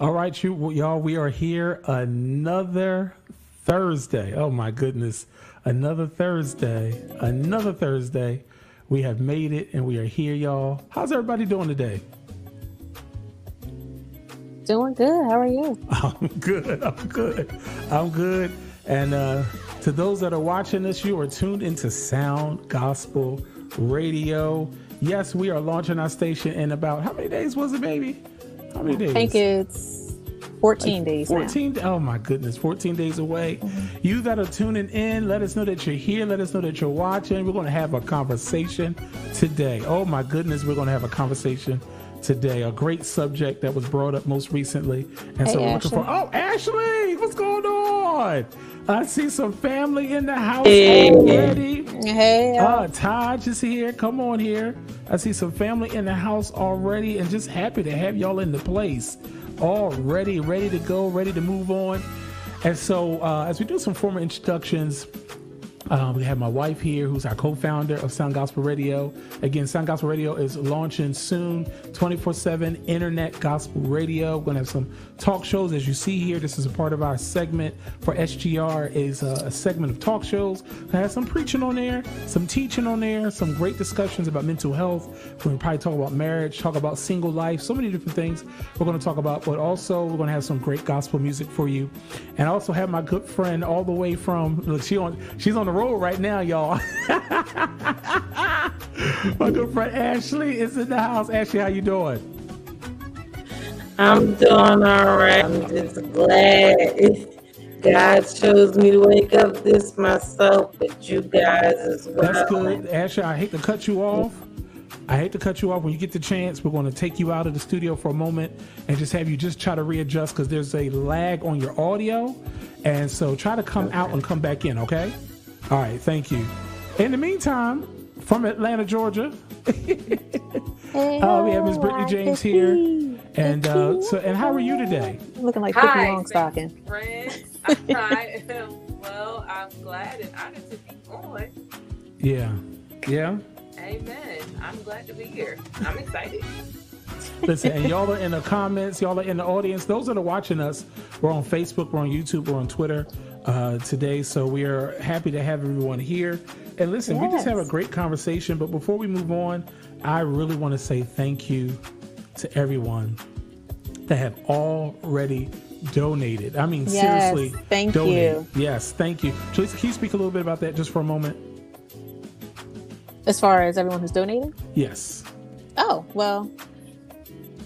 All right, you y'all, we are here another Thursday. Oh my goodness. Another Thursday. Another Thursday. We have made it and we are here, y'all. How's everybody doing today? Doing good. How are you? I'm good. I'm good. I'm good. And uh, to those that are watching this, you are tuned into Sound Gospel Radio. Yes, we are launching our station in about how many days was it, baby? How many days? I think it's 14 like days 14 now. oh my goodness 14 days away mm-hmm. you that are tuning in let us know that you're here let us know that you're watching we're going to have a conversation today oh my goodness we're going to have a conversation today a great subject that was brought up most recently and hey, so we're looking for oh ashley what's going on I see some family in the house hey. already. Hey, uh, Taj is here. Come on here. I see some family in the house already, and just happy to have y'all in the place, already ready ready to go, ready to move on. And so, uh, as we do some formal introductions, um, we have my wife here, who's our co-founder of Sound Gospel Radio. Again, Sound Gospel Radio is launching soon, 24/7 internet gospel radio. We're gonna have some talk shows, as you see here. This is a part of our segment for SGR. is a, a segment of talk shows. I have some preaching on there, some teaching on there, some great discussions about mental health. We're probably talk about marriage, talk about single life, so many different things we're gonna talk about. But also, we're gonna have some great gospel music for you, and I also have my good friend all the way from look, she on she's on the road right now, y'all. My good friend Ashley is in the house. Ashley, how you doing? I'm doing all right. I'm just glad God chose me to wake up this myself, but you guys as well. That's good, Ashley. I hate to cut you off. I hate to cut you off. When you get the chance, we're going to take you out of the studio for a moment and just have you just try to readjust because there's a lag on your audio. And so try to come okay. out and come back in, okay? All right, thank you. In the meantime, from Atlanta, Georgia, uh, we have Miss Brittany James here. And uh, so, and how are you today? Looking like Pippi Longstocking. Friends, I am well. I'm glad and honored to be on. Yeah, yeah. Amen. I'm glad to be here. I'm excited. Listen, and y'all are in the comments, y'all are in the audience. Those that are watching us, we're on Facebook, we're on YouTube, we're on Twitter uh, today. So we are happy to have everyone here. And listen, yes. we just have a great conversation. But before we move on, I really want to say thank you to everyone that have already donated. I mean, yes, seriously, thank you. Yes, thank you. Joyce, can you speak a little bit about that just for a moment? As far as everyone who's donated? Yes. Oh, well,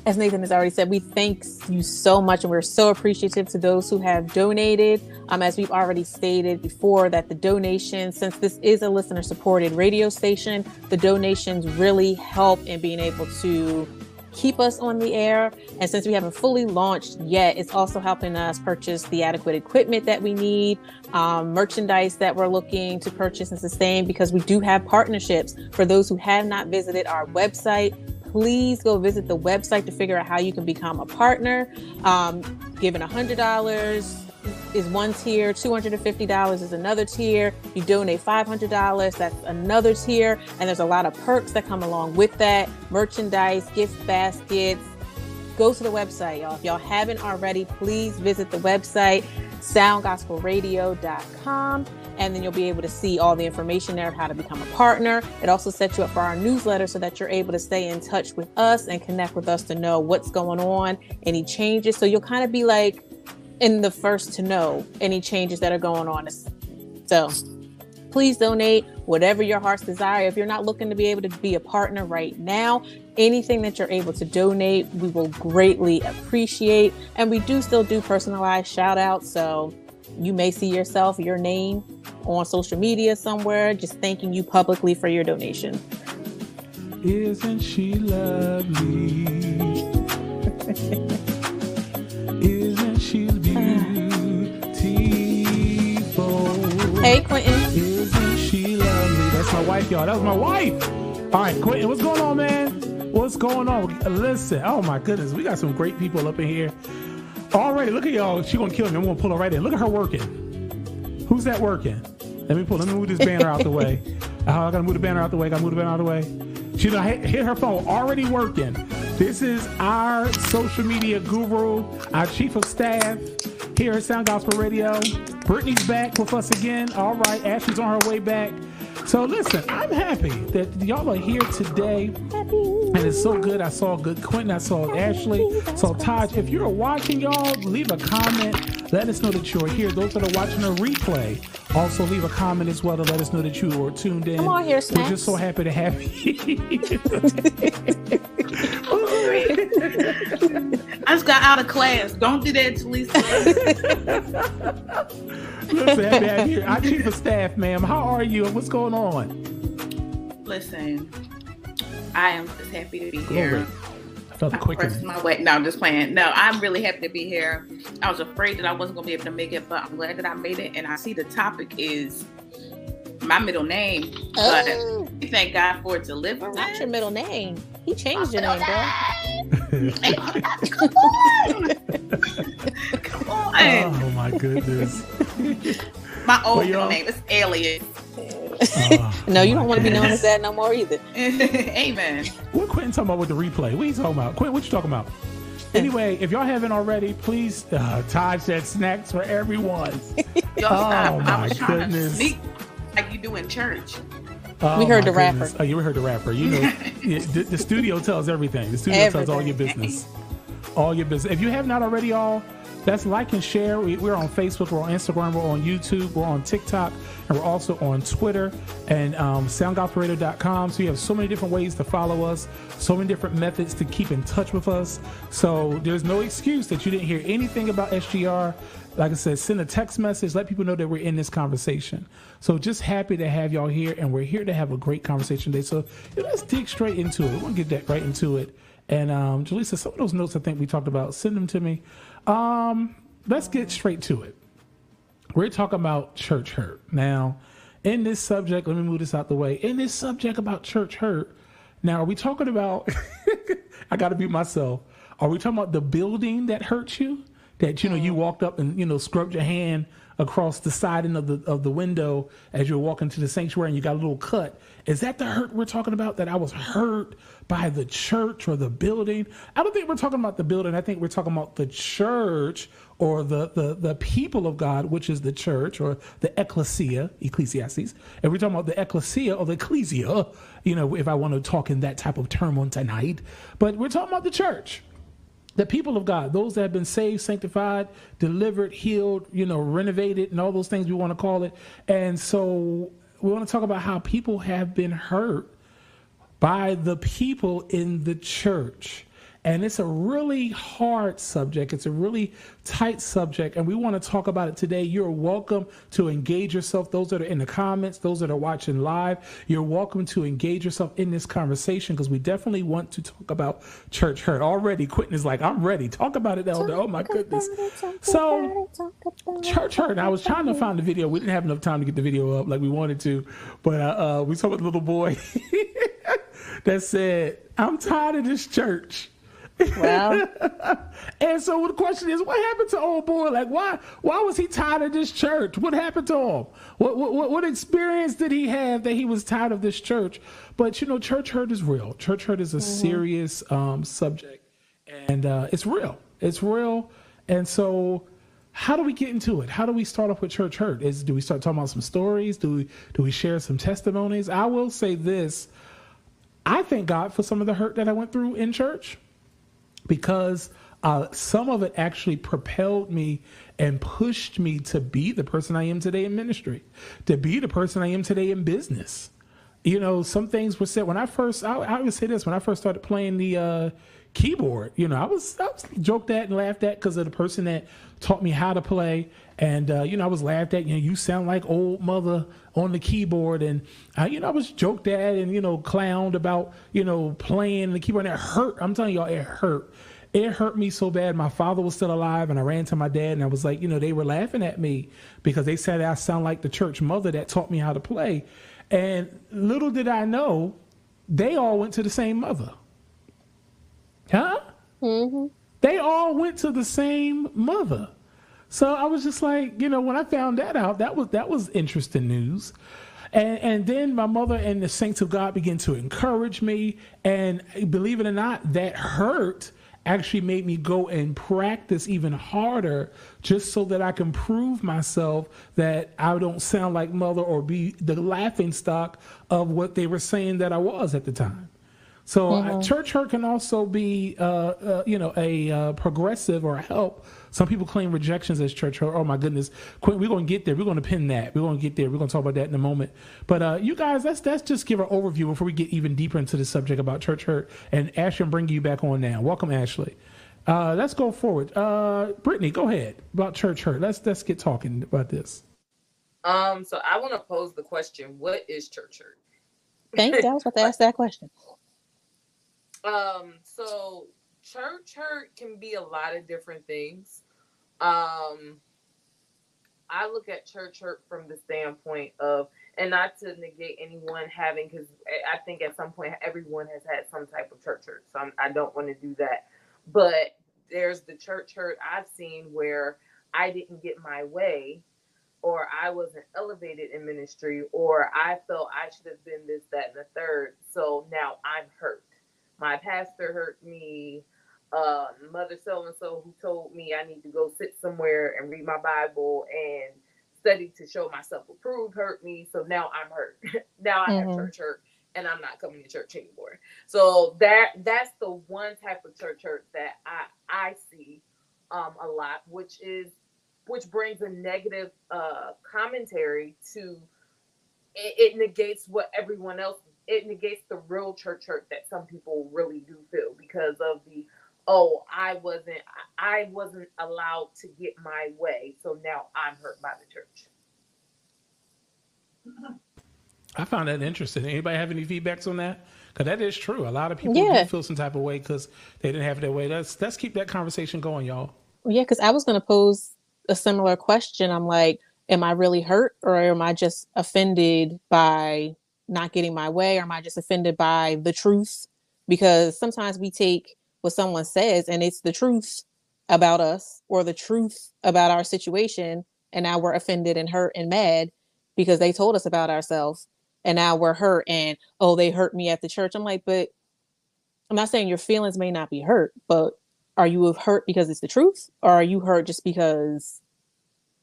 as Nathan has already said, we thank you so much and we're so appreciative to those who have donated. Um, as we've already stated before, that the donations, since this is a listener supported radio station, the donations really help in being able to keep us on the air. And since we haven't fully launched yet, it's also helping us purchase the adequate equipment that we need, um, merchandise that we're looking to purchase and sustain, because we do have partnerships. For those who have not visited our website, please go visit the website to figure out how you can become a partner. Um, giving $100 is one tier, $250 is another tier. You donate $500, that's another tier. And there's a lot of perks that come along with that merchandise, gift baskets. Go to the website, y'all. If y'all haven't already, please visit the website, soundgospelradio.com and then you'll be able to see all the information there of how to become a partner. It also sets you up for our newsletter so that you're able to stay in touch with us and connect with us to know what's going on, any changes. So you'll kind of be like in the first to know any changes that are going on. So please donate whatever your heart's desire. If you're not looking to be able to be a partner right now, anything that you're able to donate, we will greatly appreciate. And we do still do personalized shout outs. So you may see yourself, your name on social media somewhere, just thanking you publicly for your donation. Isn't she lovely? Isn't she beautiful? Hey, Quentin. Isn't she lovely? That's my wife, y'all. That was my wife. All right, Quentin, what's going on, man? What's going on? Listen, oh my goodness, we got some great people up in here. Already, look at y'all. She gonna kill me. I'm gonna pull her right in. Look at her working. Who's that working? Let me pull. Let me move this banner out the way. Uh, I gotta move the banner out the way. I Gotta move the banner out the way. She done hit, hit her phone. Already working. This is our social media guru, our chief of staff here at Sound Gospel Radio. Brittany's back with us again. All right, Ashley's on her way back. So listen, I'm happy that y'all are here today. And it's so good. I saw good Quentin, I saw Ashley, so Taj. If you're watching, y'all, leave a comment. Let us know that you're here. Those that are watching a replay, also leave a comment as well to let us know that you are tuned in. Come on here, We're just so happy to have you. I just got out of class. Don't do that to Lisa. Listen, happy to have you here. Our chief of staff, ma'am. How are you and what's going on? Listen, I am just happy to be Glory. here. I felt the I quickening. pressed my way. No, I'm just playing. No, I'm really happy to be here. I was afraid that I wasn't gonna be able to make it, but I'm glad that I made it. And I see the topic is my middle name. Oh, we thank God for deliverance. not your middle name. He changed your name, bro. Come on. Come on. Oh my goodness. My old Well, name is Alias. Oh, No, you don't want to be known as that no more either. Amen. What Quentin talking about with the replay? What are you talking about? Quentin, what you talking about? Anyway, if y'all haven't already, please, uh, Todd said snacks for everyone. Y'all Oh, stop. my I was trying goodness. to sneak like you do in church. Oh, We heard my the rapper. Oh, you heard the rapper. You know, yeah, the, the studio tells everything. The studio tells all your business. All your business. If you have not already, all that's like and share. We, we're on Facebook, we're on Instagram, we're on YouTube, we're on TikTok, and we're also on Twitter and um, soundgospelradio.com. So you have so many different ways to follow us, so many different methods to keep in touch with us. So there's no excuse that you didn't hear anything about SGR. Like I said, send a text message, let people know that we're in this conversation. So just happy to have y'all here, and we're here to have a great conversation today. So let's dig straight into it. We're gonna get that right into it. And um, Jaleesa, some of those notes I think we talked about, send them to me. Um, let's get straight to it. We're talking about church hurt. Now, in this subject, let me move this out the way. In this subject about church hurt, now are we talking about I gotta be myself. Are we talking about the building that hurt you? That you know you mm-hmm. walked up and you know scrubbed your hand across the siding of the of the window as you're walking to the sanctuary and you got a little cut. Is that the hurt we're talking about? That I was hurt by the church or the building? I don't think we're talking about the building. I think we're talking about the church or the the the people of God, which is the church or the ecclesia, Ecclesiastes. And we're talking about the ecclesia or the ecclesia, you know, if I want to talk in that type of term on tonight. But we're talking about the church the people of God, those that have been saved, sanctified, delivered, healed, you know, renovated, and all those things we want to call it. And so we want to talk about how people have been hurt by the people in the church. And it's a really hard subject. It's a really tight subject. And we want to talk about it today. You're welcome to engage yourself. Those that are in the comments, those that are watching live, you're welcome to engage yourself in this conversation because we definitely want to talk about church hurt. Already, Quentin is like, I'm ready. Talk about it, Elder. Oh, my goodness. So, church hurt. I was trying to find the video. We didn't have enough time to get the video up like we wanted to, but uh, uh, we saw a little boy that said, "I'm tired of this church." Well, And so the question is, what happened to old boy? Like, why why was he tired of this church? What happened to him? What what what- experience did he have that he was tired of this church? But you know, church hurt is real. Church hurt is a serious um, subject, and uh, it's real. It's real. And so, how do we get into it? How do we start off with church hurt? Is do we start talking about some stories? Do we do we share some testimonies? I will say this. I thank God for some of the hurt that I went through in church because uh, some of it actually propelled me and pushed me to be the person I am today in ministry, to be the person I am today in business. You know, some things were said when I first. I, I would say this when I first started playing the uh, keyboard. You know, I was I was joked at and laughed at because of the person that taught me how to play, and uh, you know, I was laughed at. You know, you sound like old mother on the keyboard, and you know, I was joked at and you know, clowned about you know playing the keyboard. And it hurt. I'm telling y'all, it hurt. It hurt me so bad. My father was still alive, and I ran to my dad, and I was like, you know, they were laughing at me because they said I sound like the church mother that taught me how to play. And little did I know, they all went to the same mother. Huh? Mm-hmm. They all went to the same mother. So I was just like, you know, when I found that out, that was that was interesting news. And, and then my mother and the saints of God began to encourage me. And believe it or not, that hurt actually made me go and practice even harder just so that I can prove myself that I don't sound like mother or be the laughing stock of what they were saying that I was at the time. So mm-hmm. church hurt can also be, uh, uh, you know, a uh, progressive or a help. Some people claim rejections as church hurt. Oh my goodness, we're going to get there. We're going to pin that. We're going to get there. We're going to talk about that in a moment. But uh, you guys, let's let's just give an overview before we get even deeper into the subject about church hurt. And Ashley, I'm bringing you back on now. Welcome, Ashley. Uh, let's go forward. Uh, Brittany, go ahead about church hurt. Let's let's get talking about this. Um, so I want to pose the question: What is church hurt? Thank you. I was about to ask that question. Um, so church hurt can be a lot of different things. Um, I look at church hurt from the standpoint of, and not to negate anyone having, because I think at some point everyone has had some type of church hurt. So I'm, I do not want to do that. But there's the church hurt I've seen where I didn't get my way, or I wasn't elevated in ministry, or I felt I should have been this, that, and the third. So now I'm hurt my pastor hurt me, uh, mother so and so who told me I need to go sit somewhere and read my Bible and study to show myself approved hurt me. So now I'm hurt. now I mm-hmm. have church hurt and I'm not coming to church anymore. So that that's the one type of church hurt that I I see um, a lot, which is which brings a negative uh, commentary to it, it negates what everyone else it negates the real church hurt that some people really do feel because of the oh i wasn't i wasn't allowed to get my way so now i'm hurt by the church. I found that interesting. Anybody have any feedbacks on that? Because that is true. A lot of people yeah. do feel some type of way because they didn't have their way. Let's let's keep that conversation going y'all. Yeah because i was going to pose a similar question. I'm like am i really hurt or am i just offended by not getting my way? Or am I just offended by the truth? Because sometimes we take what someone says and it's the truth about us or the truth about our situation and now we're offended and hurt and mad because they told us about ourselves and now we're hurt and oh they hurt me at the church. I'm like but i'm not saying your feelings may not be hurt but are you hurt because it's the truth? Or are you hurt just because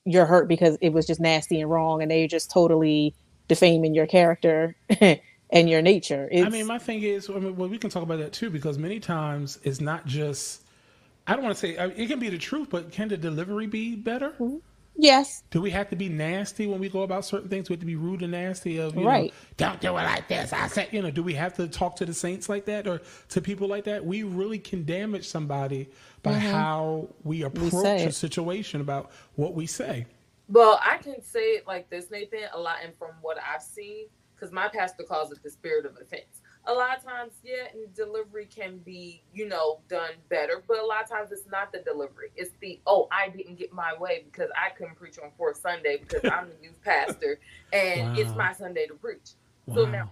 you're hurt because it was just nasty and wrong and they just totally defaming your character and your nature. It's, I mean, my thing is, I mean, well, we can talk about that too because many times it's not just. I don't want to say it can be the truth, but can the delivery be better? Mm-hmm. Yes. Do we have to be nasty when we go about certain things? We have to be rude and nasty of you right. know, don't do it like this. I said, you know, do we have to talk to the saints like that or to people like that? We really can damage somebody by mm-hmm. how we approach we a situation about what we say. Well, I can say it like this, Nathan, a lot, and from what I've seen, because my pastor calls it the spirit of offense. A lot of times, yeah, delivery can be, you know, done better, but a lot of times it's not the delivery. It's the, oh, I didn't get my way because I couldn't preach on fourth Sunday because I'm the youth pastor and wow. it's my Sunday to preach. Wow. So now,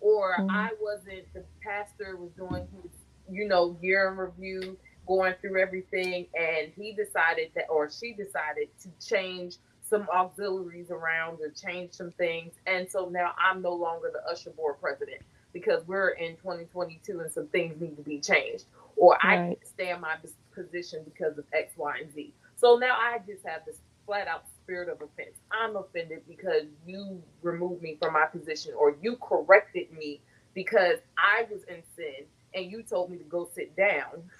or mm-hmm. I wasn't, the pastor was doing his, you know, year in review going through everything and he decided that or she decided to change some auxiliaries around or change some things. And so now i'm no longer the usher board president because we're in 2022 and some things need to be changed. Or right. i can't stay in my position because of x y and z. So now i just have this flat out spirit of offense. I'm offended because you removed me from my position or you corrected me because i was in sin and you told me to go sit down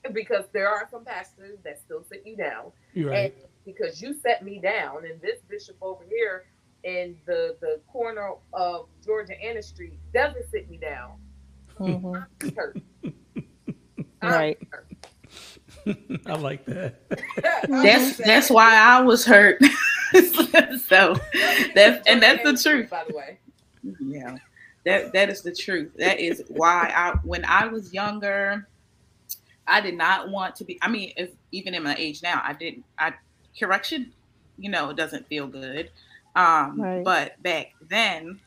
because there are some pastors that still sit you down. Right. And because you set me down, and this bishop over here in the the corner of Georgia Anna Street doesn't sit me down. Mm-hmm. I'm hurt. right. I like that. that's that's why I was hurt. so that's and that's the truth. By the way. Yeah. That that is the truth. That is why I when I was younger, I did not want to be. I mean, if, even in my age now, I didn't. I correction, you know, doesn't feel good. Um, right. But back then,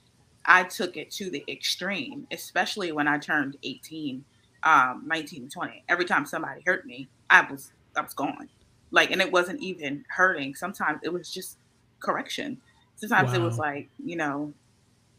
I took it to the extreme, especially when I turned 18, um, 19, 20. Every time somebody hurt me, I was I was gone. Like, and it wasn't even hurting. Sometimes it was just correction. Sometimes Wow. it was like, you know,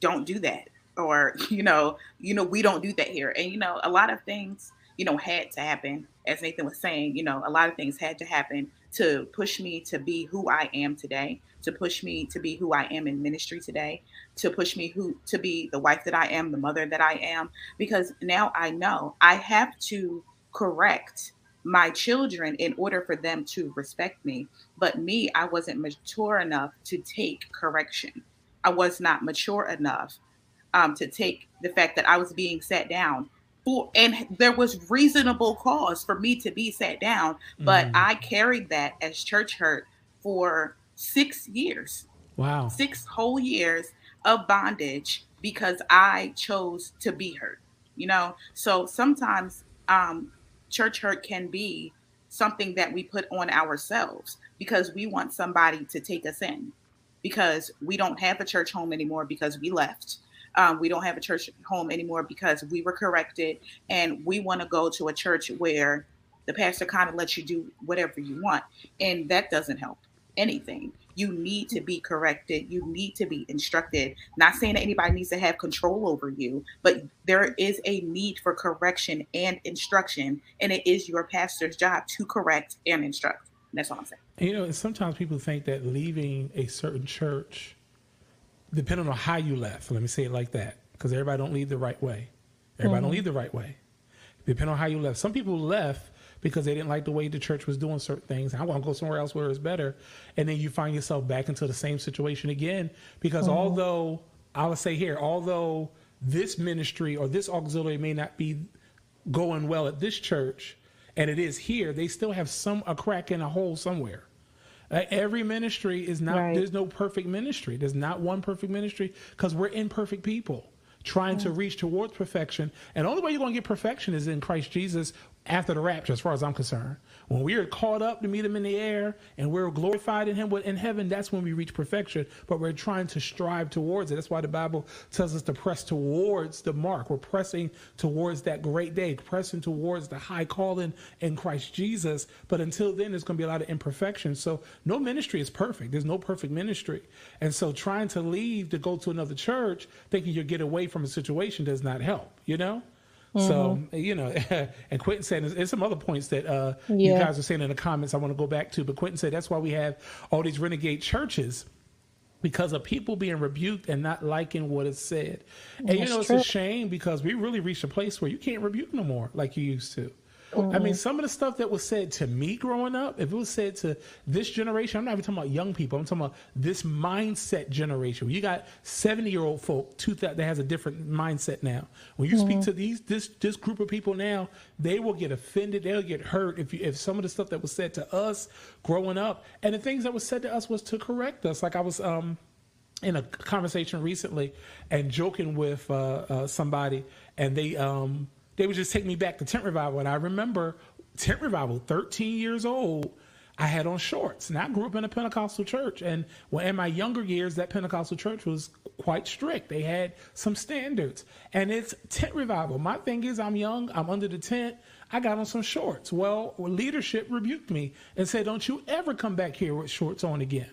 don't do that. Or, you know, you know, we don't do that here. And you know, a lot of things, you know, had to happen. As Nathan was saying, you know, a lot of things had to happen to push me to be who I am today, to push me to be who I am in ministry today, to push me who to be the wife that I am, the mother that I am, because now I know I have to correct my children in order for them to respect me. But me, I wasn't mature enough to take correction. I was not mature enough um, to take the fact that I was being sat down for, and there was reasonable cause for me to be sat down. But Mhm. I carried that as church hurt for six years Wow. six whole years of bondage because I chose to be hurt. You know, so sometimes um, church hurt can be something that we put on ourselves because we want somebody to take us in because we don't have a church home anymore because we left. Um, we don't have a church home anymore because we were corrected, and we want to go to a church where the pastor kind of lets you do whatever you want, and that doesn't help anything. You need to be corrected. You need to be instructed. Not saying that anybody needs to have control over you, but there is a need for correction and instruction, and it is your pastor's job to correct and instruct. That's all I'm saying. You know, sometimes people think that leaving a certain church, depending on how you left, let me say it like that, because everybody don't leave the right way. Everybody don't mm. leave the right way. Depending on how you left. Some people left because they didn't like the way the church was doing certain things. I want to go somewhere else where it's better. And then you find yourself back into the same situation again. Because mm-hmm. although, I would say here, although this ministry or this auxiliary may not be going well at this church, and it is here, they still have some a crack in a hole somewhere. Uh, every ministry is not. Right. There's no perfect ministry. There's not one perfect ministry because we're imperfect people trying to reach towards perfection. And the only way you're going to get perfection is in Christ Jesus after the rapture, as far as I'm concerned. When we are caught up to meet Him in the air and we're glorified in Him in heaven, that's when we reach perfection. But we're trying to strive towards it. That's why the Bible tells us to press towards the mark. We're pressing towards that great day, pressing towards the high calling in Christ Jesus. But until then, there's going to be a lot of imperfection. So no ministry is perfect. There's no perfect ministry. And so trying to leave to go to another church, thinking you'll get away from a situation does not help, you know? So, you know, and Quentin said, and some other points that uh, you guys are saying in the comments I want to go back to, but Quentin said that's why we have all these renegade churches because of people being rebuked and not liking what is said. And you know, it's true. a shame because we really reached a place where you can't rebuke no more like you used to. I Mm-hmm. mean, some of the stuff that was said to me growing up, if it was said to this generation, I'm not even talking about young people. I'm talking about this mindset generation. You got 70 year old folk two that that has a different mindset now. When you Mm-hmm. speak to these this this group of people now, they will get offended. They'll get hurt if you, if some of the stuff that was said to us growing up, and the things that was said to us was to correct us. Like I was um in a conversation recently and joking with uh, uh, somebody, and they um, they would just take me back to tent revival, and I remember tent revival, thirteen years old. I had on shorts. And I grew up in a Pentecostal church, and well, in my younger years, that Pentecostal church was quite strict. They had some standards, and it's tent revival. My thing is, I'm young, I'm under the tent. I got on some shorts. Well, leadership rebuked me and said, "Don't you ever come back here with shorts on again."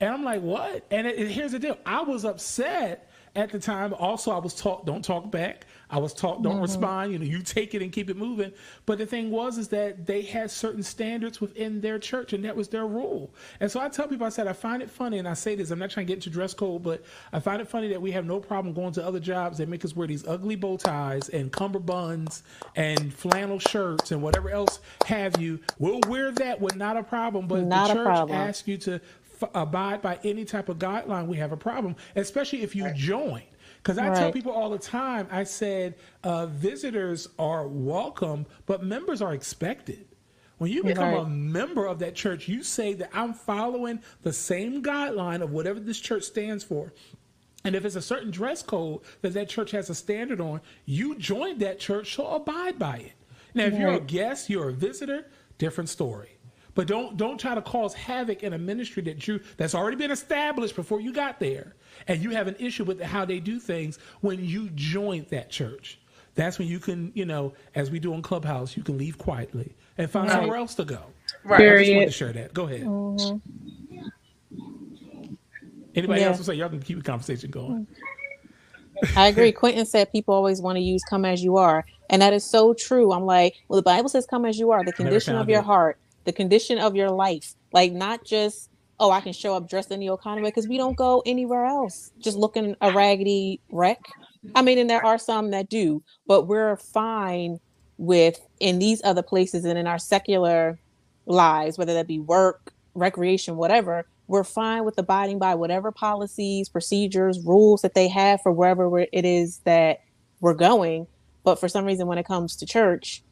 And I'm like, what? And it, it- here's the deal. I was upset at the time. Also, I was taught, don't talk back. I was taught, don't mm-hmm. respond. You know, you take it and keep it moving. But the thing was, is that they had certain standards within their church, and that was their rule. And so I tell people, I said, I find it funny, and I say this, I'm not trying to get into dress code, but I find it funny that we have no problem going to other jobs that make us wear these ugly bow ties and cummerbunds and flannel shirts and whatever else have you. We'll wear that with not a problem, but Not the church problem. asks you to f- abide by any type of guideline, we have a problem, especially if you join. Because I tell people all the time, I said uh, visitors are welcome, but members are expected. When you become a member of that church, you say that I'm following the same guideline of whatever this church stands for. And if it's a certain dress code that that church has a standard on, you join that church, so abide by it. Now, if you're a guest, you're a visitor, different story. But don't don't try to cause havoc in a ministry that you that's already been established before you got there, and you have an issue with how they do things when you joined that church. That's when you can, you know, as we do on Clubhouse, you can leave quietly and find Right. somewhere else to go. Right. I just wanted to share that. Go ahead. Mm-hmm. Anybody Yeah. else will say y'all can keep the conversation going. I agree. Quentin said people always want to use "come as you are," and that is so true. I'm like, well, the Bible says "come as you are," the condition of your it. heart, the condition of your life, like not just oh, I can show up dressed in the of way because we don't go anywhere else just looking a raggedy wreck. I mean, and there are some that do, but we're fine with in these other places and in our secular lives, whether that be work, recreation, whatever, we're fine with abiding by whatever policies, procedures, rules that they have for wherever it is that we're going. But for some reason, when it comes to church,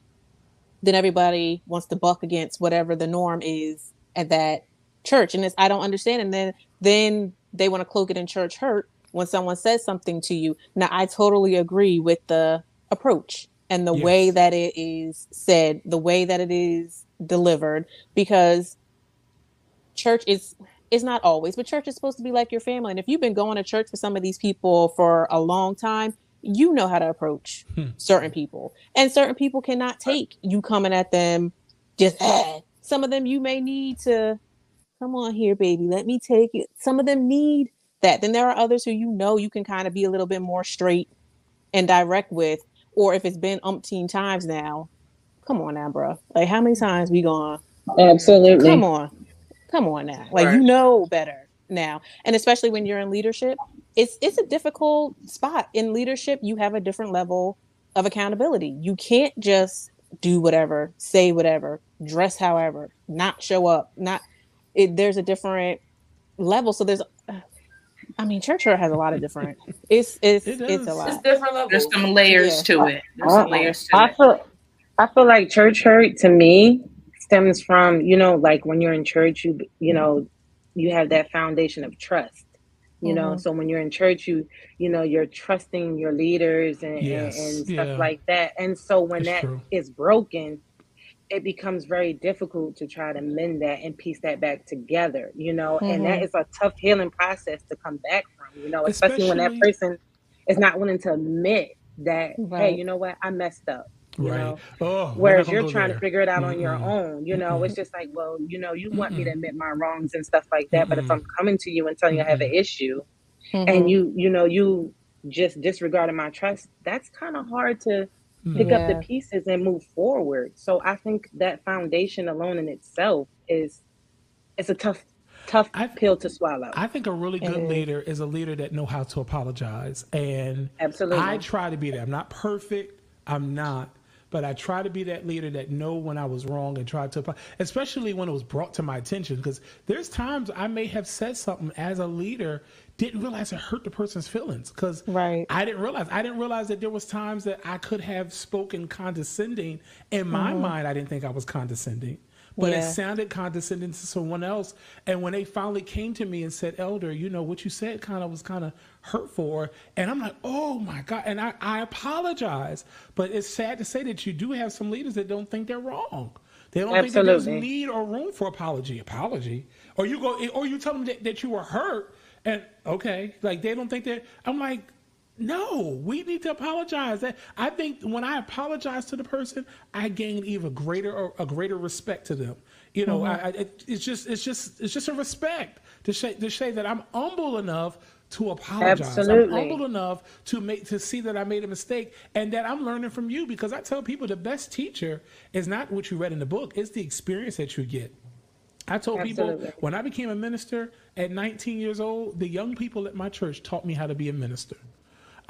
then everybody wants to buck against whatever the norm is at that church, and it's I don't understand. And then then they want to cloak it in church hurt when someone says something to you. Now I totally agree with the approach and the way that it is said, the way that it is delivered, because church is is not always, but church is supposed to be like your family. And if you've been going to church with some of these people for a long time, you know how to approach Hmm. certain people. And certain people cannot take you coming at them just "Ah." some of them you may need to come on here, baby, let me take it. Some of them need that. Then there are others who you know you can kind of be a little bit more straight and direct with. Or if it's been umpteen times now, come on now, bro. Like how many times we gone Absolutely. come on come on now like Right. you know better now and especially when you're in leadership it's it's a difficult spot in leadership you have a different level of accountability you can't just do whatever say whatever dress however not show up not it, there's a different level so there's i mean church hurt has a lot of different it's it's It it's a lot It's different levels. There's some layers Yeah. to it. There's some Uh, layers to I it. feel I feel like church hurt to me stems from, you know, like when you're in church, you you know, you have that foundation of trust. You know, Mhm. so when you're in church, you you know, you're trusting your leaders and, and- Yes, and, stuff yeah. like that. And so when That's that true. is broken, it becomes very difficult to try to mend that and piece that back together, you know, and that Mhm. is a tough healing process to come back from, you know, especially, when that person is not willing to admit that, hey, you know what, I messed up. You right. know, oh, Whereas you're trying there. to figure it out on your own, you know, Mm-mm. it's just like, well, you know, you want me to admit my wrongs and stuff like that, but if I'm coming to you and telling you I have an issue, and you, you know, you just disregarded my trust, that's kind of hard to pick Mm. up the pieces and move forward. So I think that foundation alone in itself is, it's a tough, tough I- pill to swallow. I think a really It good is. leader is a leader that know how to apologize. And Absolutely. I try to be that. I'm not perfect. I'm not. But I try to be that leader that know when I was wrong and try to, especially when it was brought to my attention. Because there's times I may have said something as a leader, didn't realize it hurt the person's feelings. Because Right. I didn't realize. I didn't realize that there was times that I could have spoken condescending. In my mm-hmm. mind, I didn't think I was condescending. But it Mm-hmm. Sounded condescending to someone else. And when they finally came to me and said, Elder, you know, what you said kind of was kind of hurtful. Or, and I'm like, oh my God. And I, I apologize. But it's sad to say that you do have some leaders that don't think they're wrong. They don't think that there's need or room for apology. Apology. Or you go, or you tell them that, that you were hurt. And okay, like they don't think that. I'm like, no, we need to apologize. That I think when I apologize to the person, I gain even greater a greater respect to them. You know, mm-hmm. I, I, it's just it's just it's just a respect to say to say that I'm humble enough to apologize. Absolutely. I'm humble enough to make to see that I made a mistake and that I'm learning from you because I tell people the best teacher is not what you read in the book; it's the experience that you get. I told people when I became a minister at 19 years old, the young people at my church taught me how to be a minister.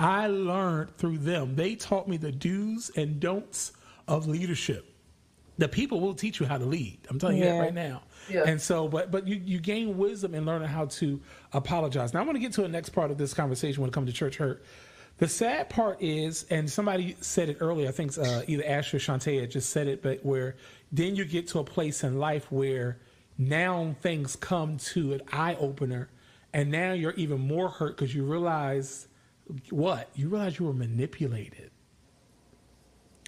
I learned through them. They taught me the do's and don'ts of leadership. The people will teach you how to lead. I'm telling you that right now. Yeah. And so, but but you, you gain wisdom in learning how to apologize. Now I want to get to the next part of this conversation when it comes to church hurt. The sad part is, and somebody said it earlier, I think uh, either Ash or Shantae just said it, but where then you get to a place in life where now things come to an eye opener, and now you're even more hurt because you realize what? You realize you were manipulated.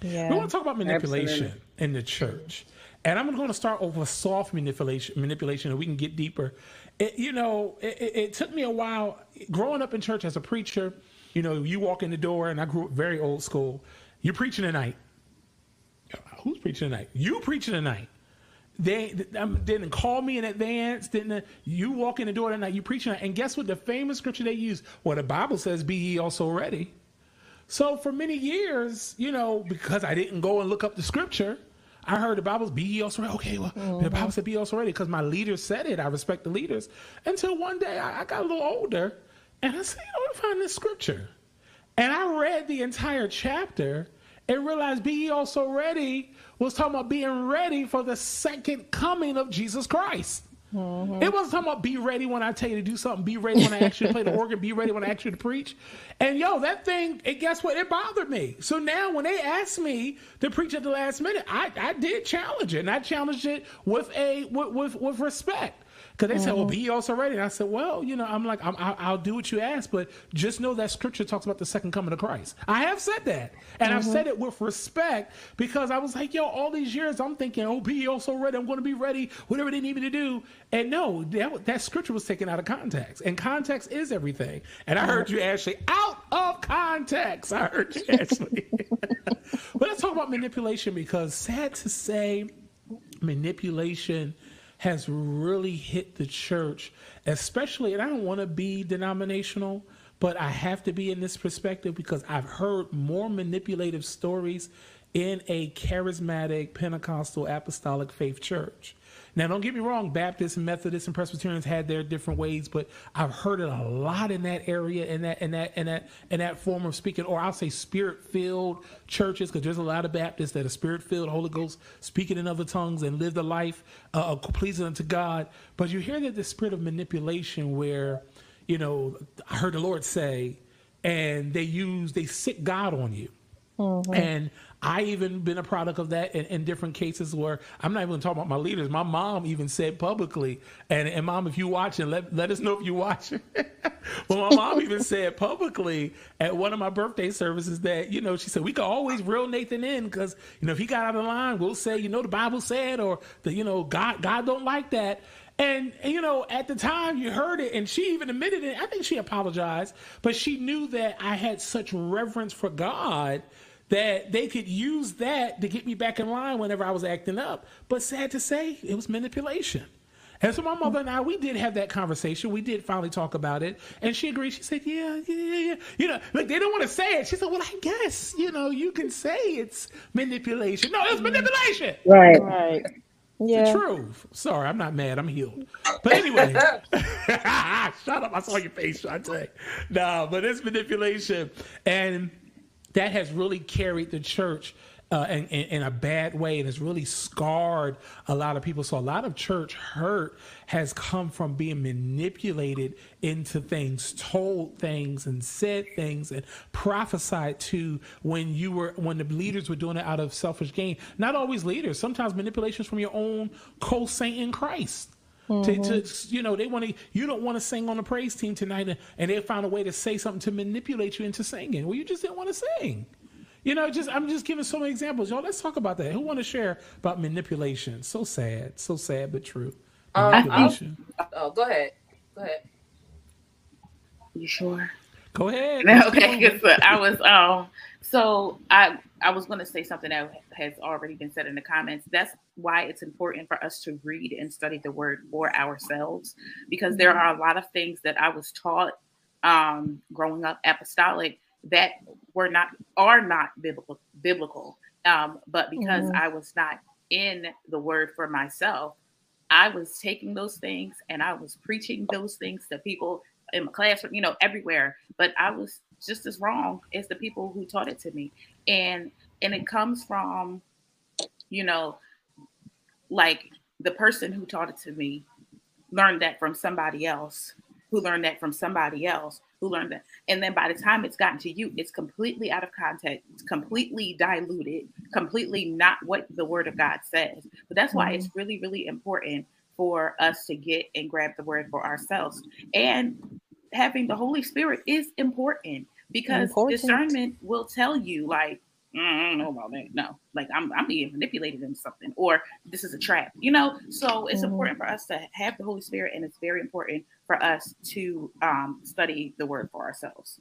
yeah. We want to talk about manipulation Absolutely. in the church. And I'm going to start off with soft manipulation, manipulation, and we can get deeper. It, you know, it, it, it took me a while growing up in church as a preacher. You know, you walk in the door, and I grew up very old school. You're preaching tonight. Who's preaching tonight? You preaching tonight. They um, didn't call me in advance. Didn't you walk in the door that night? You preaching, and guess what? The famous scripture they use, well, the Bible says, "Be ye also ready." So for many years, you know, because I didn't go and look up the scripture, I heard the Bible's be ye also ready. Okay, well, mm-hmm. the Bible said be also ready because my leader said it. I respect the leaders. Until one day I, I got a little older and I said, I want to find this scripture. And I read the entire chapter and realized be also ready was talking about being ready for the second coming of Jesus Christ. Mm-hmm. It wasn't talking about be ready when I tell you to do something, be ready when I ask you to play the organ, be ready when I ask you to preach. And yo, that thing, and guess what? It bothered me. So now when they asked me to preach at the last minute, I, I did challenge it. And I challenged it with a with with, with respect. Because they mm-hmm. said, well, be also ready. And I said, well, you know, I'm like, I'm, I'll, do what you ask, but just know that scripture talks about the second coming of Christ. I have said that. And mm-hmm. I've said it with respect because I was like, yo, all these years I'm thinking, oh, be also ready. I'm going to be ready, whatever they need me to do. And no, that, that scripture was taken out of context. And context is everything. And I heard you, Ashley, out of context. I heard you, Ashley. but let's talk about manipulation because sad to say, manipulation has really hit the church, especially, and I don't want to be denominational, but I have to be in this perspective because I've heard more manipulative stories in a charismatic Pentecostal apostolic faith church. Now, don't get me wrong, Baptists and Methodists and Presbyterians had their different ways, but I've heard it a lot in that area, in that, in that, in that, in that form of speaking, or I'll say spirit-filled churches, because there's a lot of Baptists that are spirit-filled, Holy Ghost, speaking in other tongues and live the life uh, pleasing unto God. But you hear that the spirit of manipulation, where, you know, I heard the Lord say, and they use, they sick God on you. Mm-hmm. And I even been a product of that in, in, different cases where I'm not even talking about my leaders. My mom even said publicly, and, and mom, if you watching, let, let us know if you watching. well, my mom even said publicly at one of my birthday services that, you know, she said, we can always reel Nathan in because, you know, if he got out of line, we'll say, you know, the Bible said, or the, you know, God, God don't like that. And, you know, at the time you heard it, and she even admitted it. I think she apologized, but she knew that I had such reverence for God that they could use that to get me back in line whenever I was acting up. But sad to say, it was manipulation. And so my mother and I, we did have that conversation. We did finally talk about it, and she agreed. She said, "Yeah, yeah, yeah." You know, like they don't want to say it. She said, "Well, I guess you know you can say it's manipulation. No, it's manipulation." Right, right. Yeah. The truth. Sorry, I'm not mad. I'm healed. But anyway, shut up. I saw your face, Shantae. No, but it's manipulation, and that has really carried the church uh, in, in, in, a bad way and has really scarred a lot of people. So a lot of church hurt has come from being manipulated into things, told things, and said things, and prophesied to when you were when the leaders were doing it out of selfish gain. Not always leaders. Sometimes manipulations from your own co-saint in Christ. Mm-hmm. To, to, you know they want to you don't want to sing on the praise team tonight and, and they found a way to say something to manipulate you into singing well you just didn't want to sing you know just i'm just giving so many examples y'all let's talk about that who want to share about manipulation so sad so sad but true um, manipulation um, oh go ahead go ahead you sure go ahead okay so i was um so i I was going to say something that has already been said in the comments. That's why it's important for us to read and study the word for ourselves, because there are a lot of things that I was taught um, growing up apostolic that were not are not biblical. Biblical, um, but because mm-hmm. I was not in the word for myself, I was taking those things and I was preaching those things to people in my classroom, you know, everywhere. But I was just as wrong as the people who taught it to me and and it comes from you know like the person who taught it to me learned that from somebody else who learned that from somebody else who learned that and then by the time it's gotten to you it's completely out of context it's completely diluted completely not what the word of god says but that's why it's mm-hmm. really really important for us to get and grab the word for ourselves and having the holy spirit is important because Important. discernment will tell you like mm, I don't know about that. No, like I'm I'm being manipulated into something, or this is a trap. You know, so it's mm-hmm. important for us to have the Holy Spirit, and it's very important for us to um, study the Word for ourselves.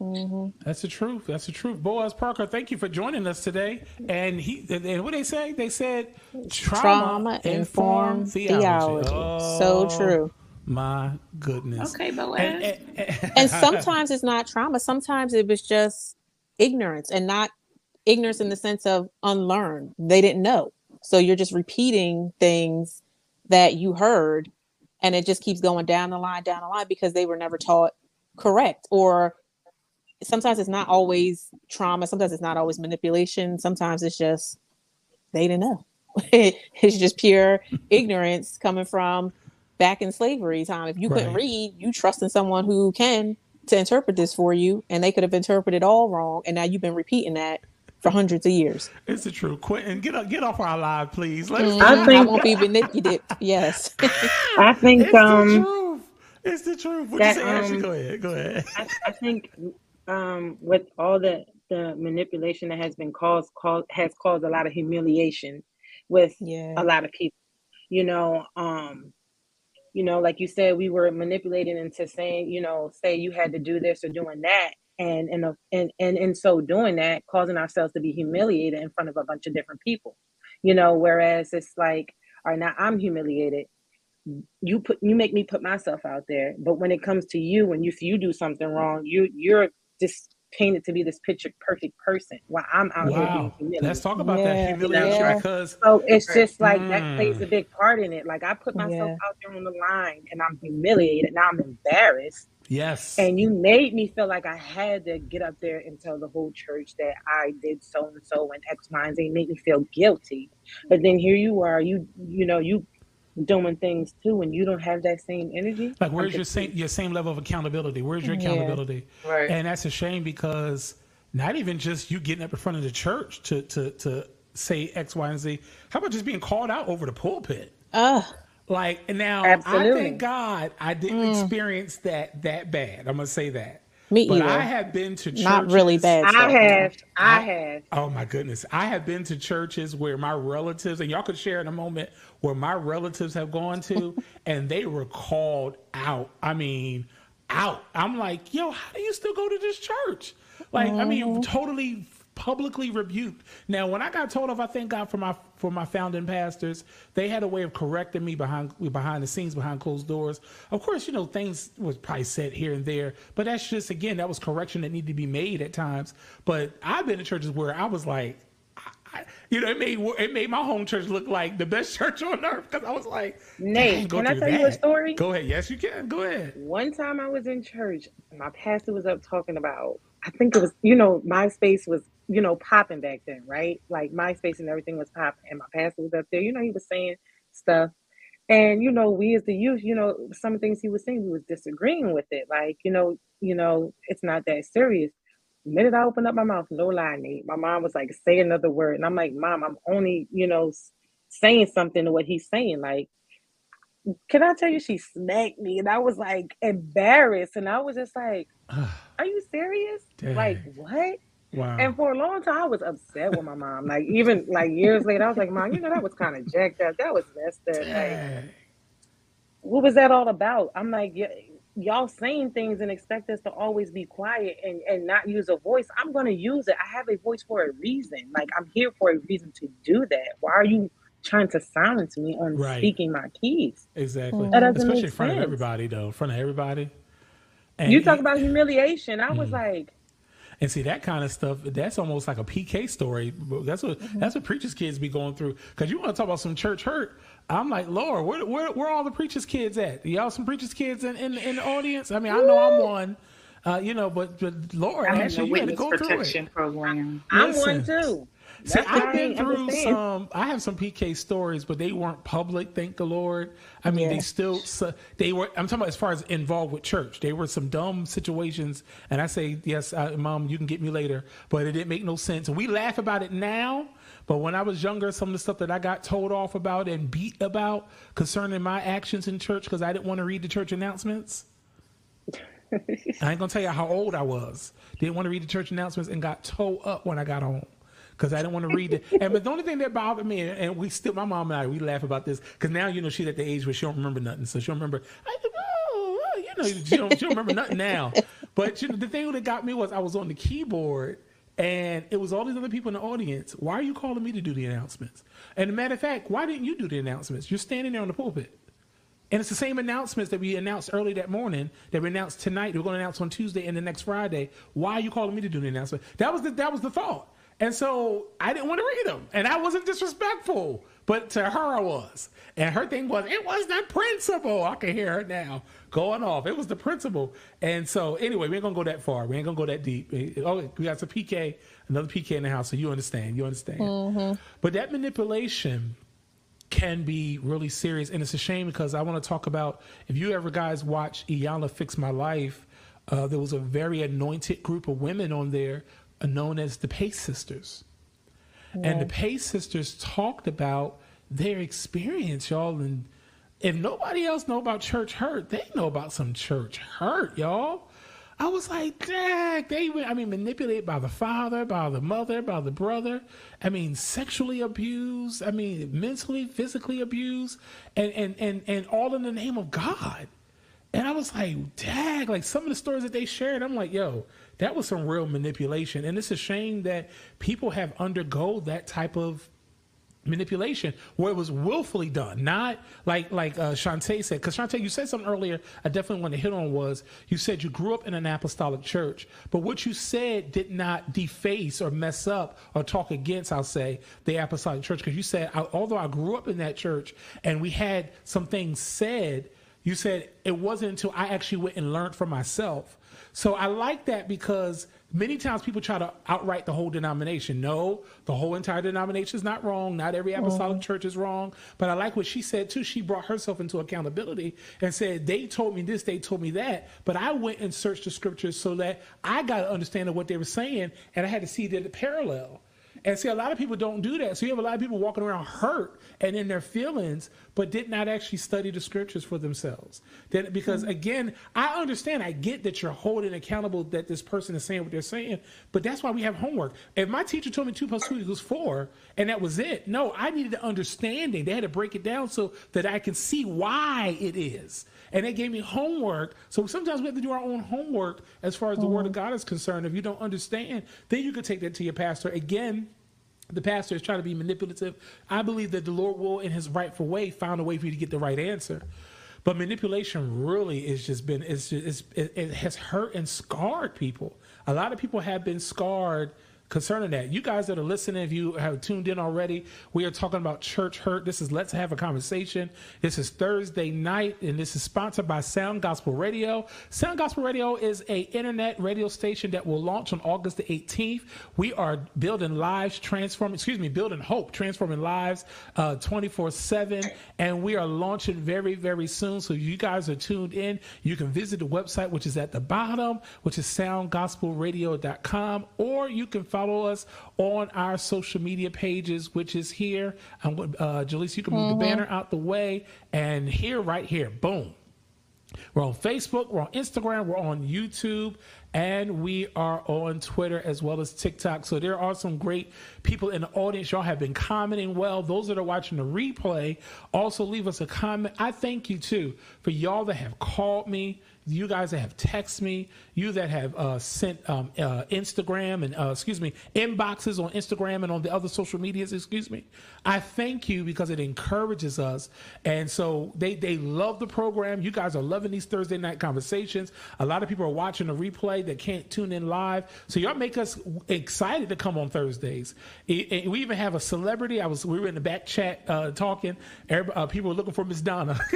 Mhm. That's the truth. That's the truth. Boaz Parker, thank you for joining us today. And he and what they say? They said trauma, Trauma informed informed theology. theology. so Oh, true. My goodness. Okay, Boaz. And, and- And sometimes it's not trauma. Sometimes it was just ignorance and not ignorance in the sense of unlearned. They didn't know. So you're just repeating things that you heard and it just keeps going down the line, down the line because they were never taught correct. Or sometimes it's not always trauma. Sometimes it's not always manipulation. Sometimes it's just they didn't know. it's just pure ignorance coming from back in slavery time. If you couldn't read, you trust in someone who can to interpret this for you, and they could have interpreted all wrong, and now you've been repeating that for hundreds of years. it's the truth. Quentin, get up, get off our live, please. Let us Mhm. I I, think- won't be manipulated. Yes. I think It's the um truth. It's the truth. What that, you say, Ashley? um, Go ahead. Go ahead. I, I think um with all the the manipulation that has been caused caused has caused a lot of humiliation with yeah. a lot of people you know um you know like you said we were manipulated into saying you know say you had to do this or doing that and and a- and and in so doing that causing ourselves to be humiliated in front of a bunch of different people you know whereas it's like all right now i'm humiliated you put you make me put myself out there but when it comes to you and you if you do something wrong you you're just painted to be this picture perfect person while i'm out here being Wow. humiliated Let's talk about Yeah, that humiliation yeah. because so it's just like that plays Mm. a big part in it. Like I put myself Yeah. out there on the line and I'm humiliated. Now I'm embarrassed. Yes. And you made me feel like I had to get up there and tell the whole church that I did so and so and X, Y, and Z made me feel guilty. But then here you are, you you know, you doing things too and you don't have that same energy. like where's your same your same level of accountability? Where's your Yeah. accountability? Right. And that's a shame because not even just you getting up in front of the church to to to say X, Y, and Z. How about just being called out over the pulpit? Ugh. Like and now I thank God I didn't Mm. experience that that bad. I'm gonna say that. me But either. I have been to churches, Not really bad. I stuff, have, I I- have. Oh my goodness. I have been to churches where my relatives, and y'all could share in a moment, where my relatives have gone to and they were called out. I mean, out. I'm like, yo, how do you still go to this church? Like, I mean, totally publicly rebuked. Now, when I got told off, I thank God for my for my founding pastors. They had a way of correcting me behind behind the scenes, behind closed doors. Of course, you know things was probably said here and there, but that's just again that was correction that needed to be made at times. But I've been in churches where I was like. I, you know, it made it made my home church look like the best church on earth because I was like, Nate, "Dang, go can I tell you a story? Go ahead. Yes, you can. Go ahead. One time I was in church, my pastor was up talking about, I think it was, you know, MySpace was, you know, popping back then, right? Like MySpace and everything was popping. And my pastor was up there, you know, he was saying stuff. And, you know, we as the youth, you know, some things he was saying, we was disagreeing with it. Like, you know, you know, it's not that serious. The minute I opened up my mouth, no lie, Nate, my mom was like, say another word. And I'm like, Mom, I'm only, you know, saying something to what he's saying. Like, can I tell you, she smacked me, and I was like embarrassed, and I was just like, "Are you serious? Like what?" Wow. And for a long time, I was upset with my mom. Like even like years later, I was like, "Mom, you know that was kind of jacked up. That was messed up. Like, what was that all about?" I'm like, y- "Y'all saying things and expect us to always be quiet and and not use a voice. I'm gonna use it. I have a voice for a reason. Like I'm here for a reason to do that. Why are you?" Trying to silence me on Right. speaking my keys. Exactly. That doesn't Especially make in front sense. of everybody, though. In front of everybody. And You talk about humiliation. I was mm. like, And see that kind of stuff. That's almost like a PK story. That's what that's what preachers' kids be going through. Because you want to talk about some church hurt. I'm like, Lord, where where where all the preachers' kids at? Y'all some preachers' kids in, in, in the audience? I mean, I know I'm one. Uh, you know, but, but Lord, I'm in the actually, you had to witness go through it. program. I'm Listen. one too. See, I've been through understand. some. I have some PK stories, but they weren't public. Thank the Lord. I mean, Yeah. they still. They were. I'm talking about as far as involved with church. They were some dumb situations, and I say yes, uh, Mom, you can get me later, but it didn't make no sense. And we laugh about it now, but when I was younger, some of the stuff that I got told off about and beat about concerning my actions in church because I didn't want to read the church announcements. I ain't gonna tell you how old I was. Didn't want to read the church announcements and got towed up when I got home because I don't want to read it. And but the only thing that bothered me, and we still, my mom and I, we laugh about this because now you know she's at the age where she don't remember nothing, so she don't remember. I, oh, you know, she don't, she don't remember nothing now. But you know, the thing that got me was I was on the keyboard and it was all these other people in the audience. Why are you calling me to do the announcements? And matter of fact, why didn't you do the announcements? You're standing there on the pulpit. And it's the same announcements that we announced early that morning that we announced tonight. We're going to announce on Tuesday and the next Friday. Why are you calling me to do the announcement? That was the that was the thought. And so I didn't want to read them, and I wasn't disrespectful, but to her I was. And her thing was, it was the principle. I can hear her now going off. It was the principle. And so anyway, we ain't gonna go that far. We ain't gonna go that deep. Oh, we got some PK, another PK in the house, so you understand. You understand. Mm-hmm. But that manipulation can be really serious. And it's a shame because I want to talk about if you ever guys watch Iyanla Fix My Life, uh, there was a very anointed group of women on there Uh, known as the Pace Sisters. Yeah. And the Pace Sisters talked about their experience, y'all. And if nobody else know about church hurt, they know about some church hurt, y'all. I was like, dang, they were, I mean, manipulated by the father, by the mother, by the brother. I mean, sexually abused. I mean, mentally, physically abused, and and and and all in the name of God. And I was like, dag, like some of the stories that they shared, I'm like, yo, that was some real manipulation. And it's a shame that people have undergo that type of manipulation where it was willfully done, not like like uh, Shantae said. Because Shantae, you said something earlier. I definitely want to hit on was you said you grew up in an apostolic church, but what you said did not deface or mess up or talk against. I'll say the apostolic church because you said I, although I grew up in that church and we had some things said, you said it wasn't until I actually went and learned for myself. So I like that because Many times people try to outright the whole denomination. No, the whole entire denomination is not wrong. Not every apostolic mm. church is wrong. But I like what she said too. She brought herself into accountability and said, They told me this, they told me that. But I went and searched the scriptures so that I got to understand what they were saying and I had to see the parallel. And see, a lot of people don't do that. So you have a lot of people walking around hurt and in their feelings, but did not actually study the scriptures for themselves. Then, because mm-hmm. again, I understand, I get that you're holding accountable that this person is saying what they're saying, but that's why we have homework. If my teacher told me two plus two equals four, and that was it, no, I needed the understanding. They had to break it down so that I can see why it is and they gave me homework. So sometimes we have to do our own homework as far as the mm-hmm. Word of mm-hmm. God is concerned. If you don't understand, then you could take that to your pastor. Again, the pastor is trying to be manipulative. I believe that the Lord will, in His rightful way, find a way for you to get the right answer. But manipulation really is just been it's, just, it's it, it has hurt and scarred people. A lot of people have been scarred concerning that. You guys that are listening, if you have tuned in already, we are talking about church hurt. This is Let's Have a Conversation. This is Thursday night, and this is sponsored by Sound Gospel Radio. Sound Gospel Radio is a internet radio station that will launch on August the 18th. We are building lives, transforming, excuse me, building hope, transforming lives uh, 24 uh, 7. And we are launching very, very soon. So you guys are tuned in. You can visit the website, which is at the bottom, which is soundgospelradio.com, or you can find follow us on our social media pages, which is here. I'm, uh, Jaleesa, you can move mm-hmm. the banner out the way. And here, right here, boom. We're on Facebook, we're on Instagram, we're on YouTube, and we are on Twitter as well as TikTok. So there are some great people in the audience. Y'all have been commenting well. Those that are watching the replay, also leave us a comment. I thank you too for y'all that have called me you guys that have texted me, you that have uh, sent um, uh, Instagram and uh, excuse me inboxes on Instagram and on the other social medias, excuse me. I thank you because it encourages us, and so they they love the program. You guys are loving these Thursday night conversations. A lot of people are watching the replay that can't tune in live, so y'all make us excited to come on Thursdays. we even have a celebrity. I was we were in the back chat uh, talking. Uh, people were looking for Miss Donna.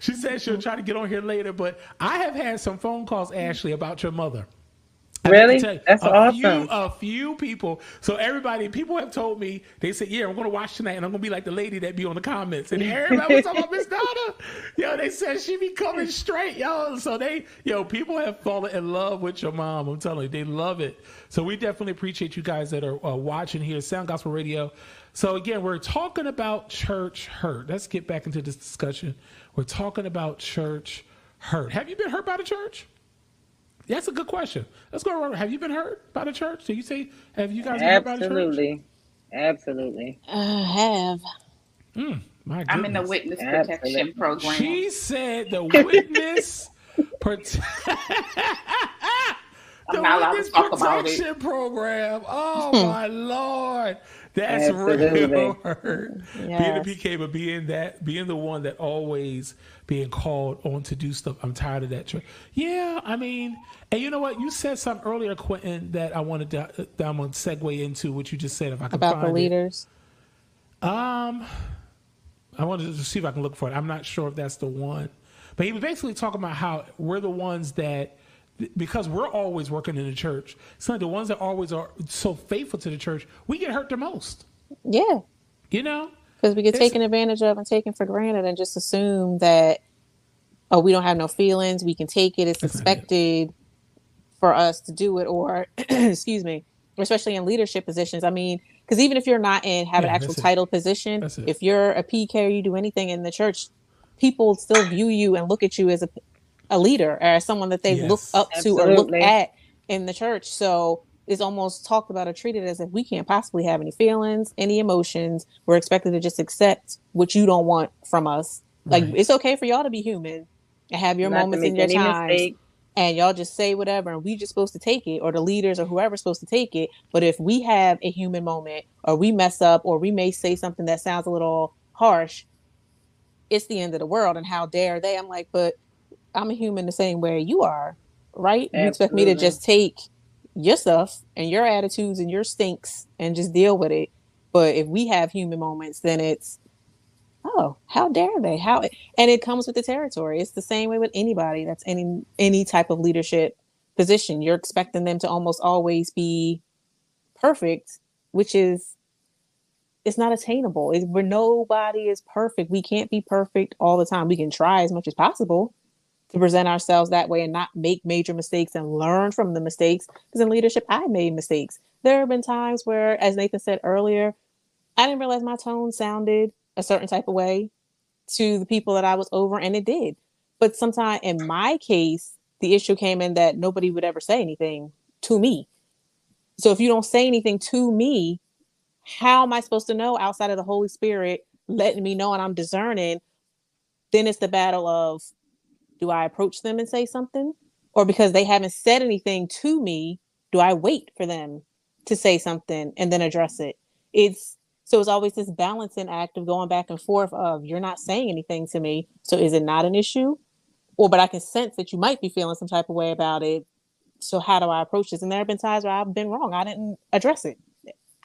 she said she'll try to get on here later, but I have had some phone calls, Ashley, about your mother. Really? You, That's a awesome. Few, a few people. So everybody, people have told me they said, "Yeah, I'm going to watch tonight, and I'm going to be like the lady that be on the comments." And everybody was talking about Miss Donna. Yo, they said she be coming straight, yo. So they, yo, people have fallen in love with your mom. I'm telling you, they love it. So we definitely appreciate you guys that are uh, watching here, Sound Gospel Radio. So again, we're talking about church hurt. Let's get back into this discussion. We're talking about church hurt. Have you been hurt by the church? That's a good question. Let's go around. Have you been hurt by the church? Do you say have you guys been hurt by the church? Absolutely. Absolutely. I have. Mm, my I'm in the witness protection Absolutely. program. She said the witness Prote- I'm the not allowed to witness talk about it. protection program. Oh my lord, that's Absolutely. real hurt. Yes. Being a PK, but being that, being the one that always being called on to do stuff. I'm tired of that. Yeah, I mean, and you know what? You said something earlier, Quentin, that I wanted to. That I'm gonna segue into what you just said. If I can About the find it. leaders. Um, I wanted to see if I can look for it. I'm not sure if that's the one, but he was basically talking about how we're the ones that, because we're always working in the church. So the ones that always are so faithful to the church, we get hurt the most. Yeah. You know? Because we get taken advantage of and taken for granted and just assume that, oh, we don't have no feelings. We can take it. It's it. expected for us to do it. Or, excuse me, especially in leadership positions. I mean, because even if you're not in, have Yeah, an actual that's it. title position, if you're a PK or you do anything in the church, people still view you and look at you as a, a leader or as someone that they look Yes. up to or look at in the church. So it's almost talked about or treated as if we can't possibly have any feelings, any emotions. We're expected to just accept what you don't want from us. Like Right. it's okay for y'all to be human and have your Not moments make in your any times mistake. and y'all just say whatever and we just supposed to take it or the leaders or whoever's supposed to take it but if we have a human moment or we mess up or we may say something that sounds a little harsh it's the end of the world and how dare they i'm like but i'm a human the same way you are right? You expect me to just take your stuff and your attitudes and your stinks and just deal with it. But if we have human moments then it's oh how dare they? How and it comes with the territory. It's the same way with anybody that's any any type of leadership position. You're expecting them to almost always be perfect which is it's not attainable. It's where nobody is perfect. We can't be perfect all the time. We can try as much as possible to present ourselves that way and not make major mistakes and learn from the mistakes because in leadership i made mistakes there have been times where as nathan said earlier i didn't realize my tone sounded a certain type of way to the people that I was over, and it did. But sometimes in my case, the issue came in that nobody would ever say anything to me. So if you don't say anything to me, how am I supposed to know outside of the Holy Spirit letting me know and I'm discerning? Then it's the battle of do I approach them and say something? Or because they haven't said anything to me, do I wait for them to say something and then address it? It's so it's always this balancing act of going back and forth of you're not saying anything to me. So is it not an issue? Or but I can sense that you might be feeling some type of way about it. So how do I approach this? And there have been times where I've been wrong. I didn't address it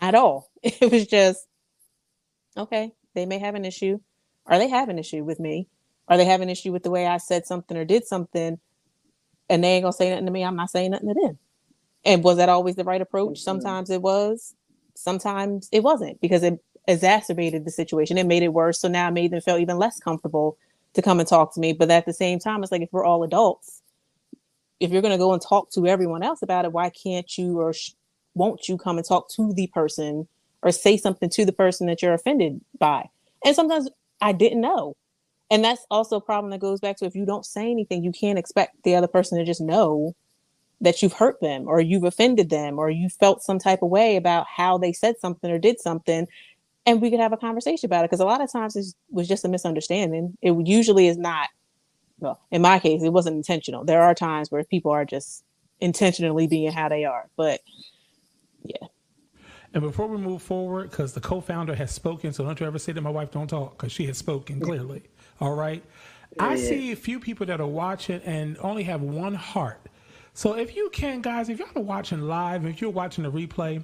at all. It was just okay, they may have an issue. Or they have an issue with me. Or they have an issue with the way I said something or did something. And they ain't gonna say nothing to me. I'm not saying nothing to them. And was that always the right approach? Mhm. Sometimes it was, sometimes it wasn't because it exacerbated the situation. It made it worse. So now it made them feel even less comfortable to come and talk to me. But at the same time, it's like if we're all adults, if you're to go and talk to everyone else about it, why can't you or sh- won't you come and talk to the person or say something to the person that you're offended by? And sometimes I didn't know. And that's also a problem that goes back to if you don't say anything, you can't expect the other person to just know that you've hurt them or you've offended them or you felt some type of way about how they said something or did something and we could have a conversation about it because a lot of times it was just a misunderstanding it usually is not well in my case it wasn't intentional there are times where people are just intentionally being how they are but yeah. And before we move forward, because the co-founder has spoken, so don't you ever say that my wife don't talk, because she has spoken clearly. All right. I see a few people that are watching and only have one heart. So if you can, guys, if y'all are watching live, if you're watching the replay,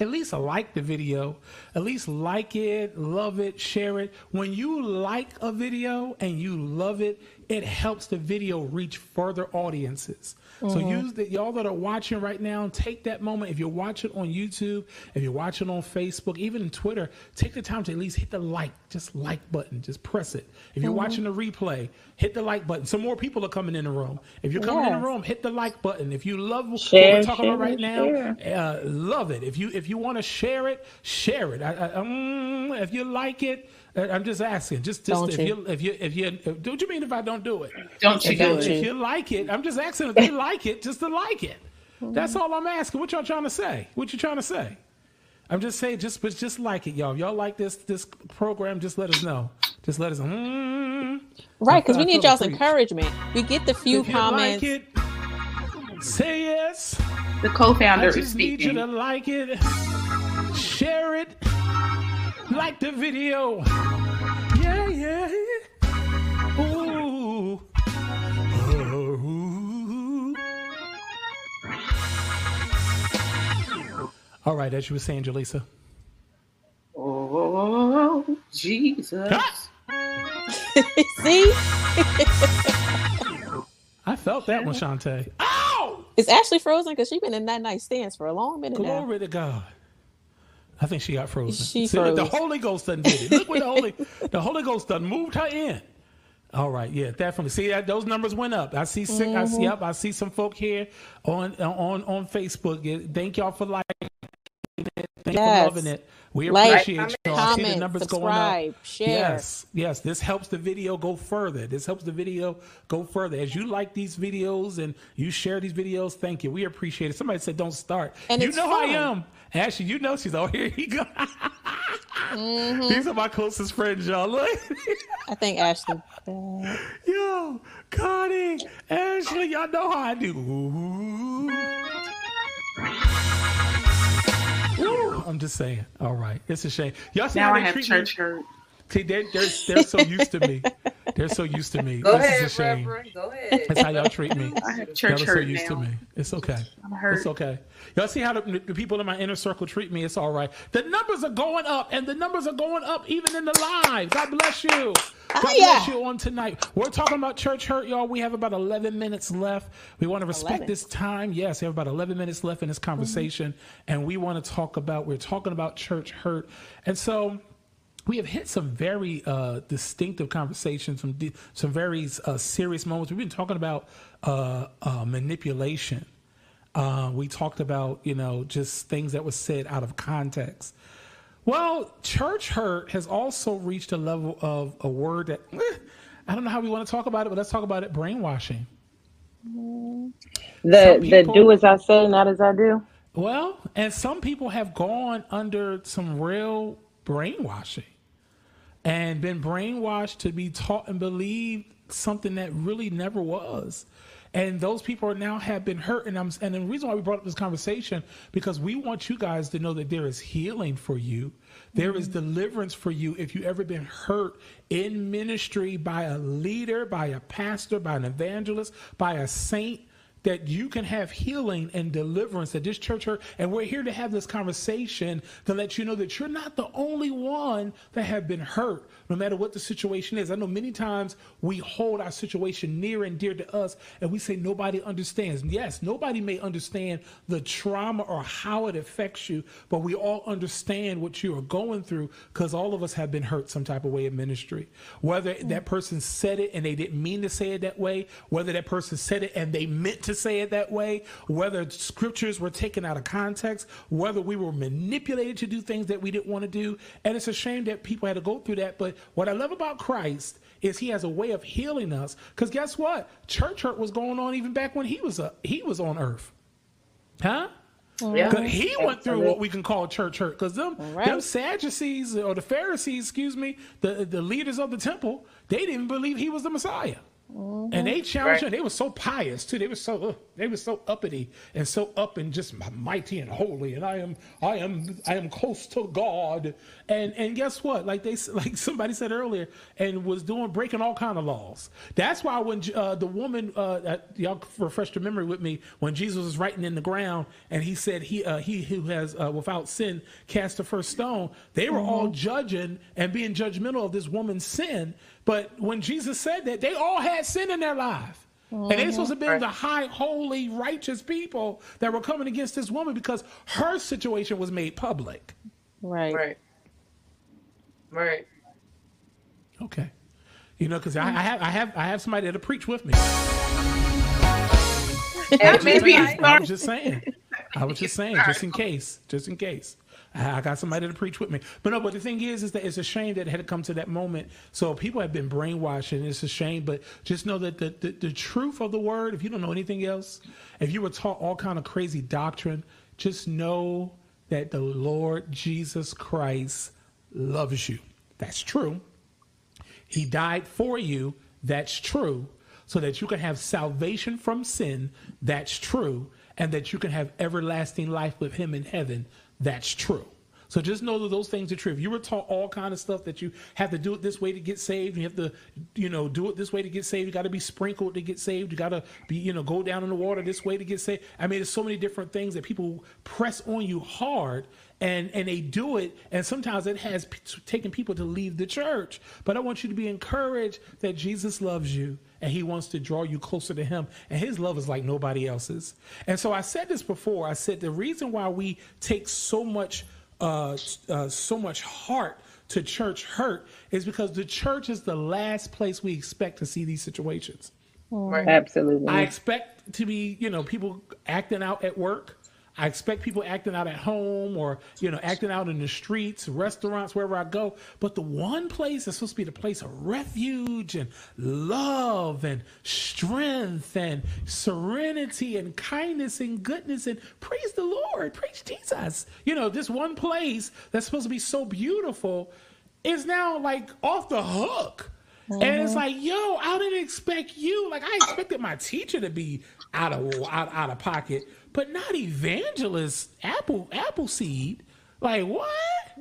at least like the video, at least like it, love it, share it. When you like a video and you love it, it helps the video reach further audiences. So use the y'all that are watching right now, take that moment. If you're watching on YouTube, if you're watching on Facebook, even Twitter, take the time to at least hit the like, just like button, just press it. If you're watching the replay, hit the like button. Some more people are coming in the room. If you're coming in the room, hit the like button. If you love what we're talking about share, right now, uh, love it. If you if you want to share it, share it. I, I, um, if you like it, I'm just asking. Just just Don't if you. you if you if you if, don't you mean if I don't do it? Don't you If, do Don't if it. you. you like it, I'm just asking if they like it, just to like it. That's all I'm asking. What y'all trying to say? What you trying to say? I'm just saying, just but just like it, y'all. If y'all like this this program, just let us know. Just let us. Mm, Right, because we need y'all's preach. encouragement. We get the few if comments. like it, say yes. The co-founder I is just need you to like it, share it, like the video. Yeah, yeah. Ooh. Ooh. All right, as you were saying, Jaleesa. Oh, Jesus. Ah! See, I felt that one, Shantae. Ow! it's actually frozen because she's been in that nice stance for a long minute now. Glory to God. I think she got frozen. She See, look, the. Holy Ghost done did it. Look where the Holy the Holy Ghost done moved her in. All right, yeah, definitely. See that those numbers went up. I see, si- I Mm-hmm. see, yep, I see some folk here on on on Facebook. Thank y'all for liking it. Thank you Yes. for loving it. We Like, appreciate y'all. I see the numbers going up. share. Yes, yes. This helps the video go further. This helps the video go further. As you like these videos and you share these videos, thank you. We appreciate it. Somebody said don't start. And you it's know I am. Ashley, you know she's oh here he go. Mm-hmm. These are my closest friends, y'all. Look. I think Ashley. bad. Yo, Connie, Ashley, y'all know how I do. Ooh. I'm just saying. All right. It's a shame. Y'all see Now how I they have treat church me? Hurt. See, they're, they're, they're so used to me. They're so used to me. Go this ahead, is a shame. Reverend. Go ahead. That's how y'all treat me. I have Y'all are so used now. to me. It's okay. I'm hurt. It's okay. Y'all see how the, the people in my inner circle treat me? It's all right. The numbers are going up, and the numbers are going up even in the live. God bless you. Ah, God Oh, bless yeah. you on tonight. We're talking about church hurt, y'all. We have about 11 minutes left. We want to respect 11. this time. Yes, we have about 11 minutes left in this mm-hmm. conversation, and we want to talk about, we're talking about church hurt. And so, we have hit some very uh, distinctive conversations, some di- some very uh, serious moments. We've been talking about uh, uh, manipulation. Uh, we talked about you know just things that were said out of context. Well, church hurt has also reached a level of a word that eh, I don't know how we want to talk about it, but let's talk about it: brainwashing. The Some the do as I say, not as I do. Well, and some people have gone under some real brainwashing and been brainwashed to be taught and believe something that really never was. And those people are now have been hurt. And, I'm, and the reason why we brought up this conversation because we want you guys to know that there is healing for you. There is mm-hmm. deliverance for you if you ever been hurt in ministry by a leader, by a pastor, by an evangelist, by a saint that you can have healing and deliverance at this church hurt and we're here to have this conversation to let you know that you're not the only one that have been hurt no matter what the situation is. I know many times we hold our situation near and dear to us and we say nobody understands. Yes nobody may understand the trauma or how it affects you but we all understand what you are going through because all of us have been hurt some type of way in ministry. Whether that mm. person said it and they didn't mean to say it that way whether that person said it and they meant to say it that way, whether scriptures were taken out of context, whether we were manipulated to do things that we didn't want to do. And it's a shame that people had to go through that. But what I love about Christ is he has a way of healing us. Because guess what? Church hurt was going on even back when he was a, he was on earth. Huh? Yeah. he went through what we can call church hurt. Because them, right. them Sadducees or the Pharisees, excuse me, the the leaders of the temple, they didn't believe he was the Messiah. And they challenged Right. him. They were so pious too. They were so uh, they were so uppity and so up and just mighty and holy. And I am I am I am close to God. And and guess what? Like they like somebody said earlier, and was doing breaking all kind of laws. That's why when uh, the woman uh, uh, y'all refresh your memory with me when Jesus was writing in the ground and he said he uh, he who has uh, without sin cast the first stone. They were all judging and being judgmental of this woman's sin. But when Jesus said that, they all had sin in their life. And they supposed to be the mm-hmm. high, holy, righteous people that were coming against this woman because her situation was made public. Right. Right. Right. Okay. You know, because I, I have I have I have somebody that'll preach with me. And maybe I was just saying. I was just saying, just in case, just in case. I got somebody to preach with me. But no, but the thing is, is that it's a shame that it had to come to that moment. So people have been brainwashed, and it's a shame. But just know that the, the, the truth of the word, if you don't know anything else, if you were taught all kind of crazy doctrine, just know that the Lord Jesus Christ loves you. That's true. He died for you. That's true. So that you can have salvation from sin. That's true. And that you can have everlasting life with him in heaven. That's true. So just know that those things are true. If you were taught all kind of stuff that you have to do it this way to get saved, you have to, you know, do it this way to get saved. You got to be sprinkled to get saved. You got to be, you know, go down in the water this way to get saved. I mean, there's so many different things that people press on you hard and and they do it and sometimes it has p- taken people to leave the church but i want you to be encouraged that jesus loves you and he wants to draw you closer to him and his love is like nobody else's and so i said this before i said the reason why we take so much uh, uh, so much heart to church hurt is because the church is the last place we expect to see these situations. Right. Absolutely. I expect to be, you know, people acting out at work. I expect people acting out at home or, you know, acting out in the streets, restaurants, wherever I go. But the one place that's supposed to be the place of refuge and love and strength and serenity and kindness and goodness and praise the Lord, praise Jesus. You know, this one place that's supposed to be so beautiful is now like off the hook. And it's mm-hmm. like, yo, I didn't expect you. Like, I expected my teacher to be out of out, out of pocket, but not evangelist Apple Appleseed. Like what?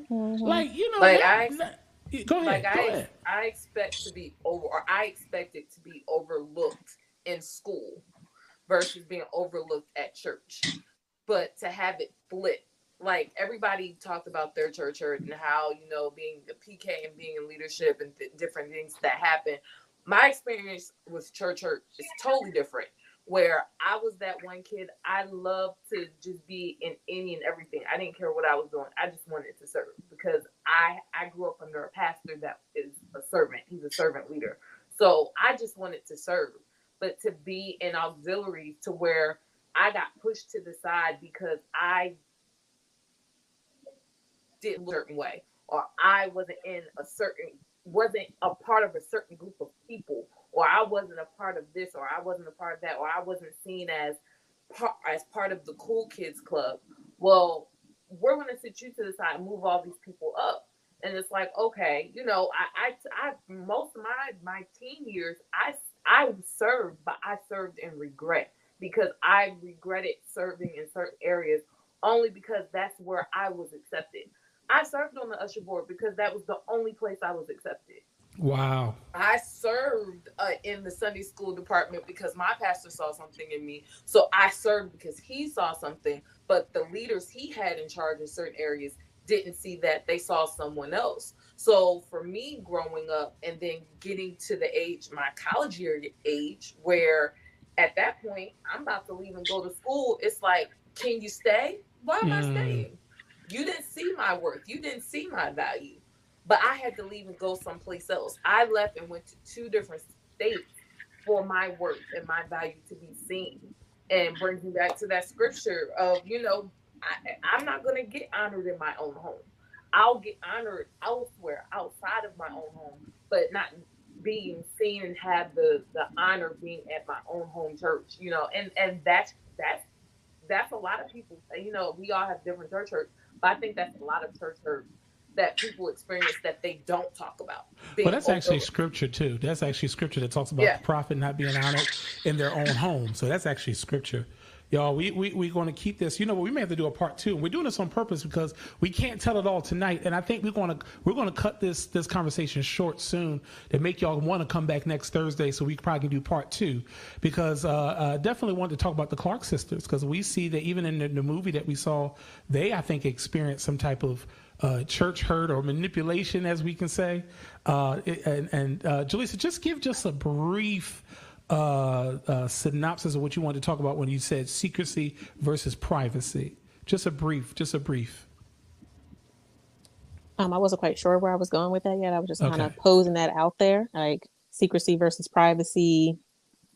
Mm-hmm. Like you know, Like, I- that- go ahead. like go I, ahead. I expect to be over or I expect it to be overlooked in school versus being overlooked at church. But to have it flip, like everybody talked about their church hurt and how, you know, being a PK and being in leadership and th- different things that happen. My experience with church hurt is totally different. Where I was that one kid, I loved to just be in any and everything. I didn't care what I was doing. I just wanted to serve because I I grew up under a pastor that is a servant. He's a servant leader. So I just wanted to serve. But to be in auxiliary to where I got pushed to the side because I did a certain way or I wasn't in a certain wasn't a part of a certain group of people or I wasn't a part of this or I wasn't a part of that or I wasn't seen as part as part of the cool kids club. Well, we're gonna sit you to the side and move all these people up. And it's like, okay, you know, I, I, I, most of my my teen years, I, I served, but I served in regret because I regretted serving in certain areas only because that's where I was accepted. I served on the usher board because that was the only place I was accepted. Wow. I served uh, in the Sunday school department because my pastor saw something in me. So I served because he saw something, but the leaders he had in charge in certain areas didn't see that. They saw someone else. So for me growing up and then getting to the age, my college year age, where at that point I'm about to leave and go to school, it's like, can you stay? Why am I Mm. staying? You didn't see my worth. You didn't see my value but I had to leave and go someplace else. I left and went to two different states for my worth and my value to be seen. And brings me back to that scripture of, you know, I, I'm not going to get honored in my own home. I'll get honored elsewhere outside of my own home, but not being seen and have the the honor being at my own home church, you know, and and that's that's that's a lot of people. You know, we all have different church but I think that's a lot of church hurt that people experience that they don't talk about. Well, that's actually scripture too. That's actually scripture that talks about Yeah. the prophet not being honored in their own home. So that's actually scripture. Y'all, we we we're going to keep this. You know, what? we may have to do a part two. We're doing this on purpose because we can't tell it all tonight, and I think we're going to we're going to cut this this conversation short soon to make y'all want to come back next Thursday, so we probably can do part two. Because uh, uh, definitely want to talk about the Clark sisters because we see that even in the, the movie that we saw, they I think experienced some type of uh, church hurt or manipulation, as we can say. Uh, and and uh, Jaleesa, just give just a brief uh, uh, synopsis of what you wanted to talk about when you said secrecy versus privacy. Just a brief, just a brief. Um, I wasn't quite sure where I was going with that yet. I was just kind of posing that out there, like secrecy versus privacy.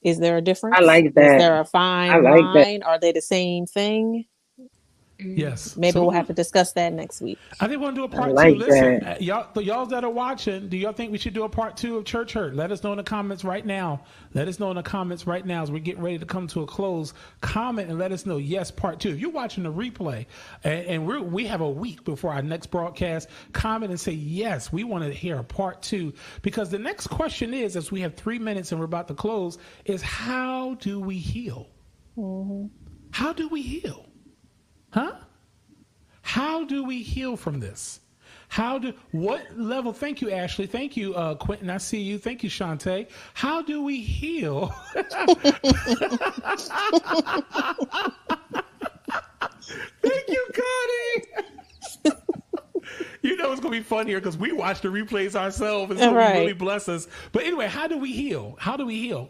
Is there a difference? I like Is that. there a fine I like that. line? Are they the same thing? Yes. Maybe So we'll have to discuss that next week. I think we'll do a part like two. Listen, that. uh, y'all, the y'all that are watching, do y'all think we should do a part two of Church Hurt? Let us know in the comments right now. Let us know in the comments right now as we're getting ready to come to a close. Comment and let us know. Yes, part two. If you're watching the replay, and, and we're, we have a week before our next broadcast, comment and say yes. We want to hear a part two because the next question is, as we have three minutes and we're about to close, is how do we heal? How do we heal? Huh? How do we heal from this? How do what level? Thank you, Ashley. Thank you, uh, Quentin. I see you. Thank you, Shantae. How do we heal? Thank you, Connie. you know it's gonna be fun here because we watch the replays ourselves. It's gonna Right. really bless us. But anyway, how do we heal? How do we heal?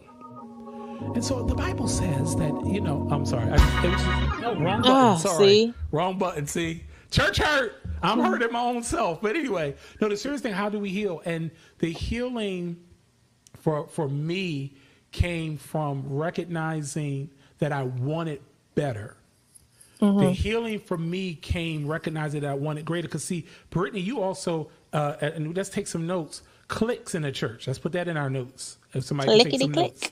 And so the Bible says that you know. I'm sorry. I, it was just, no wrong button. Ah, sorry, see? wrong button. See, church hurt. I'm hurting my own self. But anyway, no. The serious thing. How do we heal? And the healing for for me came from recognizing that I wanted better. The healing for me came recognizing that I wanted greater. Because see, Brittany, you also uh, and let's take some notes. Clicks in the church. Let's put that in our notes. If somebody can take Clickety some click. notes.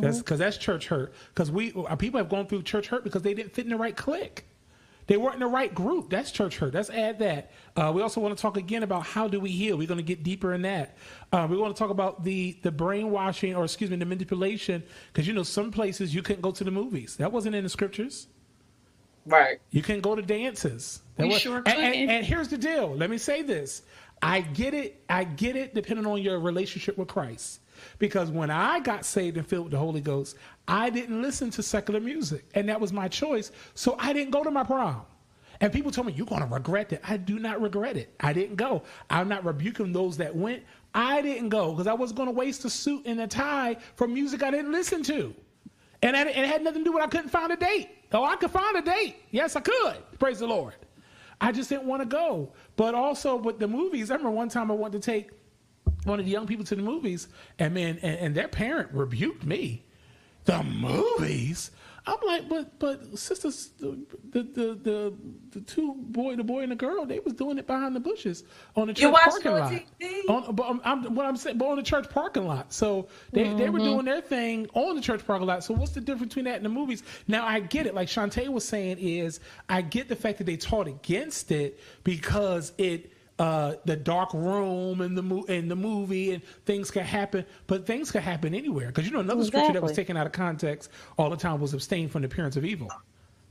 That's because that's church hurt. Because we our people have gone through church hurt because they didn't fit in the right clique. They weren't in the right group. That's church hurt. Let's add that. Uh, we also want to talk again about how do we heal. We're going to get deeper in that. Uh, we want to talk about the the brainwashing, or excuse me, the manipulation. Because you know, some places you couldn't go to the movies. That wasn't in the scriptures. Right. You can go to dances. That We was- sure and, and- and here's the deal. Let me say this. I get it. I get it depending on your relationship with Christ. Because when I got saved and filled with the Holy Ghost, I didn't listen to secular music. And that was my choice. So I didn't go to my prom. And people told me, you're going to regret it. I do not regret it. I didn't go. I'm not rebuking those that went. I didn't go because I was going to waste a suit and a tie for music I didn't listen to. And it it had nothing to do with I couldn't find a date. Oh, I could find a date. Yes, I could. Praise the Lord. I just didn't want to go. But also with the movies, I remember one time I wanted to take one of the young people to the movies, and man, and, and their parent rebuked me. The movies. I'm like, but but sisters, the the the the, two boy, the boy and the girl, they was doing it behind the bushes on the church parking lot. TV? On, but I'm, I'm what I'm saying, but on the church parking lot. So they, they were mm-hmm. doing their thing on the church parking lot. So what's the difference between that and the movies? Now I get it. Like Shantae was saying, is I get the fact that they taught against it because it. Uh, the dark room and the mo- and the movie and things can happen, but things can happen anywhere. Because you know another scripture that was taken out of context all the time was abstain from the appearance of evil.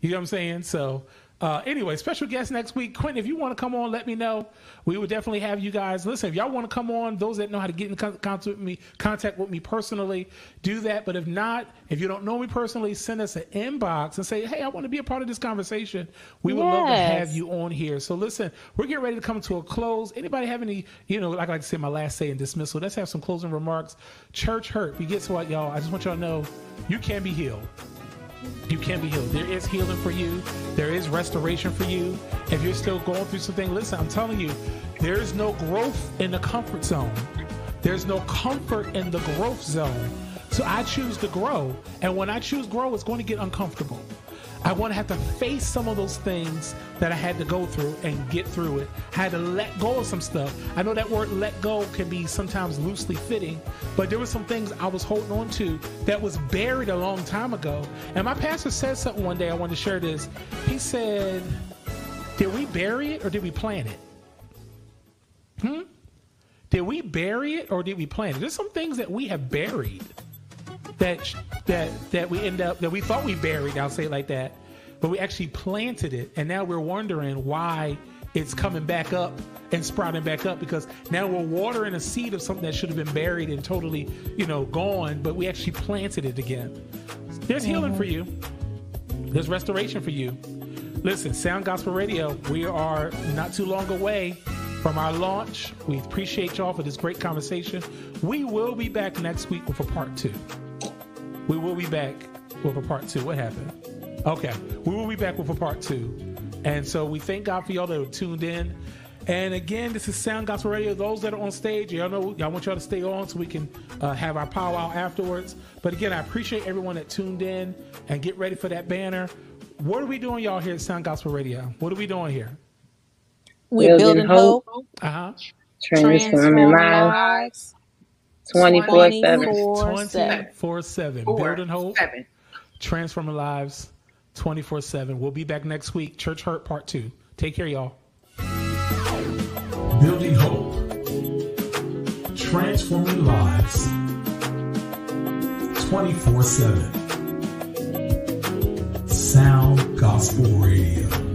You know what I'm saying? So, uh, anyway, special guest next week. Quentin, if you want to come on, let me know. We would definitely have you guys. Listen, if y'all want to come on, those that know how to get in contact with me, contact with me personally, do that. But if not, if you don't know me personally, send us an inbox and say, hey, I want to be a part of this conversation. We would love to have you on here. So listen, we're getting ready to come to a close. Anybody have any, you know, like I like to say my last say in dismissal, let's have some closing remarks. Church hurt. We get to what, y'all. I just want y'all to know you can be healed. You can be healed. There is healing for you. There is restoration for you. If you're still going through something, listen, I'm telling you, there is no growth in the comfort zone. There's no comfort in the growth zone. So I choose to grow. And when I choose grow, it's going to get uncomfortable. I want to have to face some of those things that I had to go through and get through it. I had to let go of some stuff. I know that word let go can be sometimes loosely fitting, but there were some things I was holding on to that was buried a long time ago. And my pastor said something one day, I wanted to share this. He said, Did we bury it or did we plant it? Hmm? Did we bury it or did we plant it? There's some things that we have buried that that that we end up that we thought we buried. I'll say it like that, but we actually planted it, and now we're wondering why it's coming back up and sprouting back up because now we're watering a seed of something that should have been buried and totally, you know, gone, but we actually planted it again. There's healing for you. There's restoration for you. Listen, Sound Gospel Radio, we are not too long away from our launch. We appreciate y'all for this great conversation. We will be back next week with a part two. We will be back with a part two. What happened? Okay. We will be back with a part two. And so we thank God for y'all that are tuned in. And again, this is Sound Gospel Radio. Those that are on stage, y'all know, y'all want y'all to stay on so we can uh, have our powwow afterwards. But again, I appreciate everyone that tuned in and get ready for that banner. what are we doing, y'all, here at Sound Gospel Radio? What are we doing here? We're Building building hope, Uh huh. Transforming transforming lives lives, 24 7. 24 7. 24 7. Four, Building hope, seven. transforming lives 24 7. We'll be back next week. Church Hurt Part 2. Take care, y'all. Building hope, transforming lives 24 7. Sound Gospel Radio.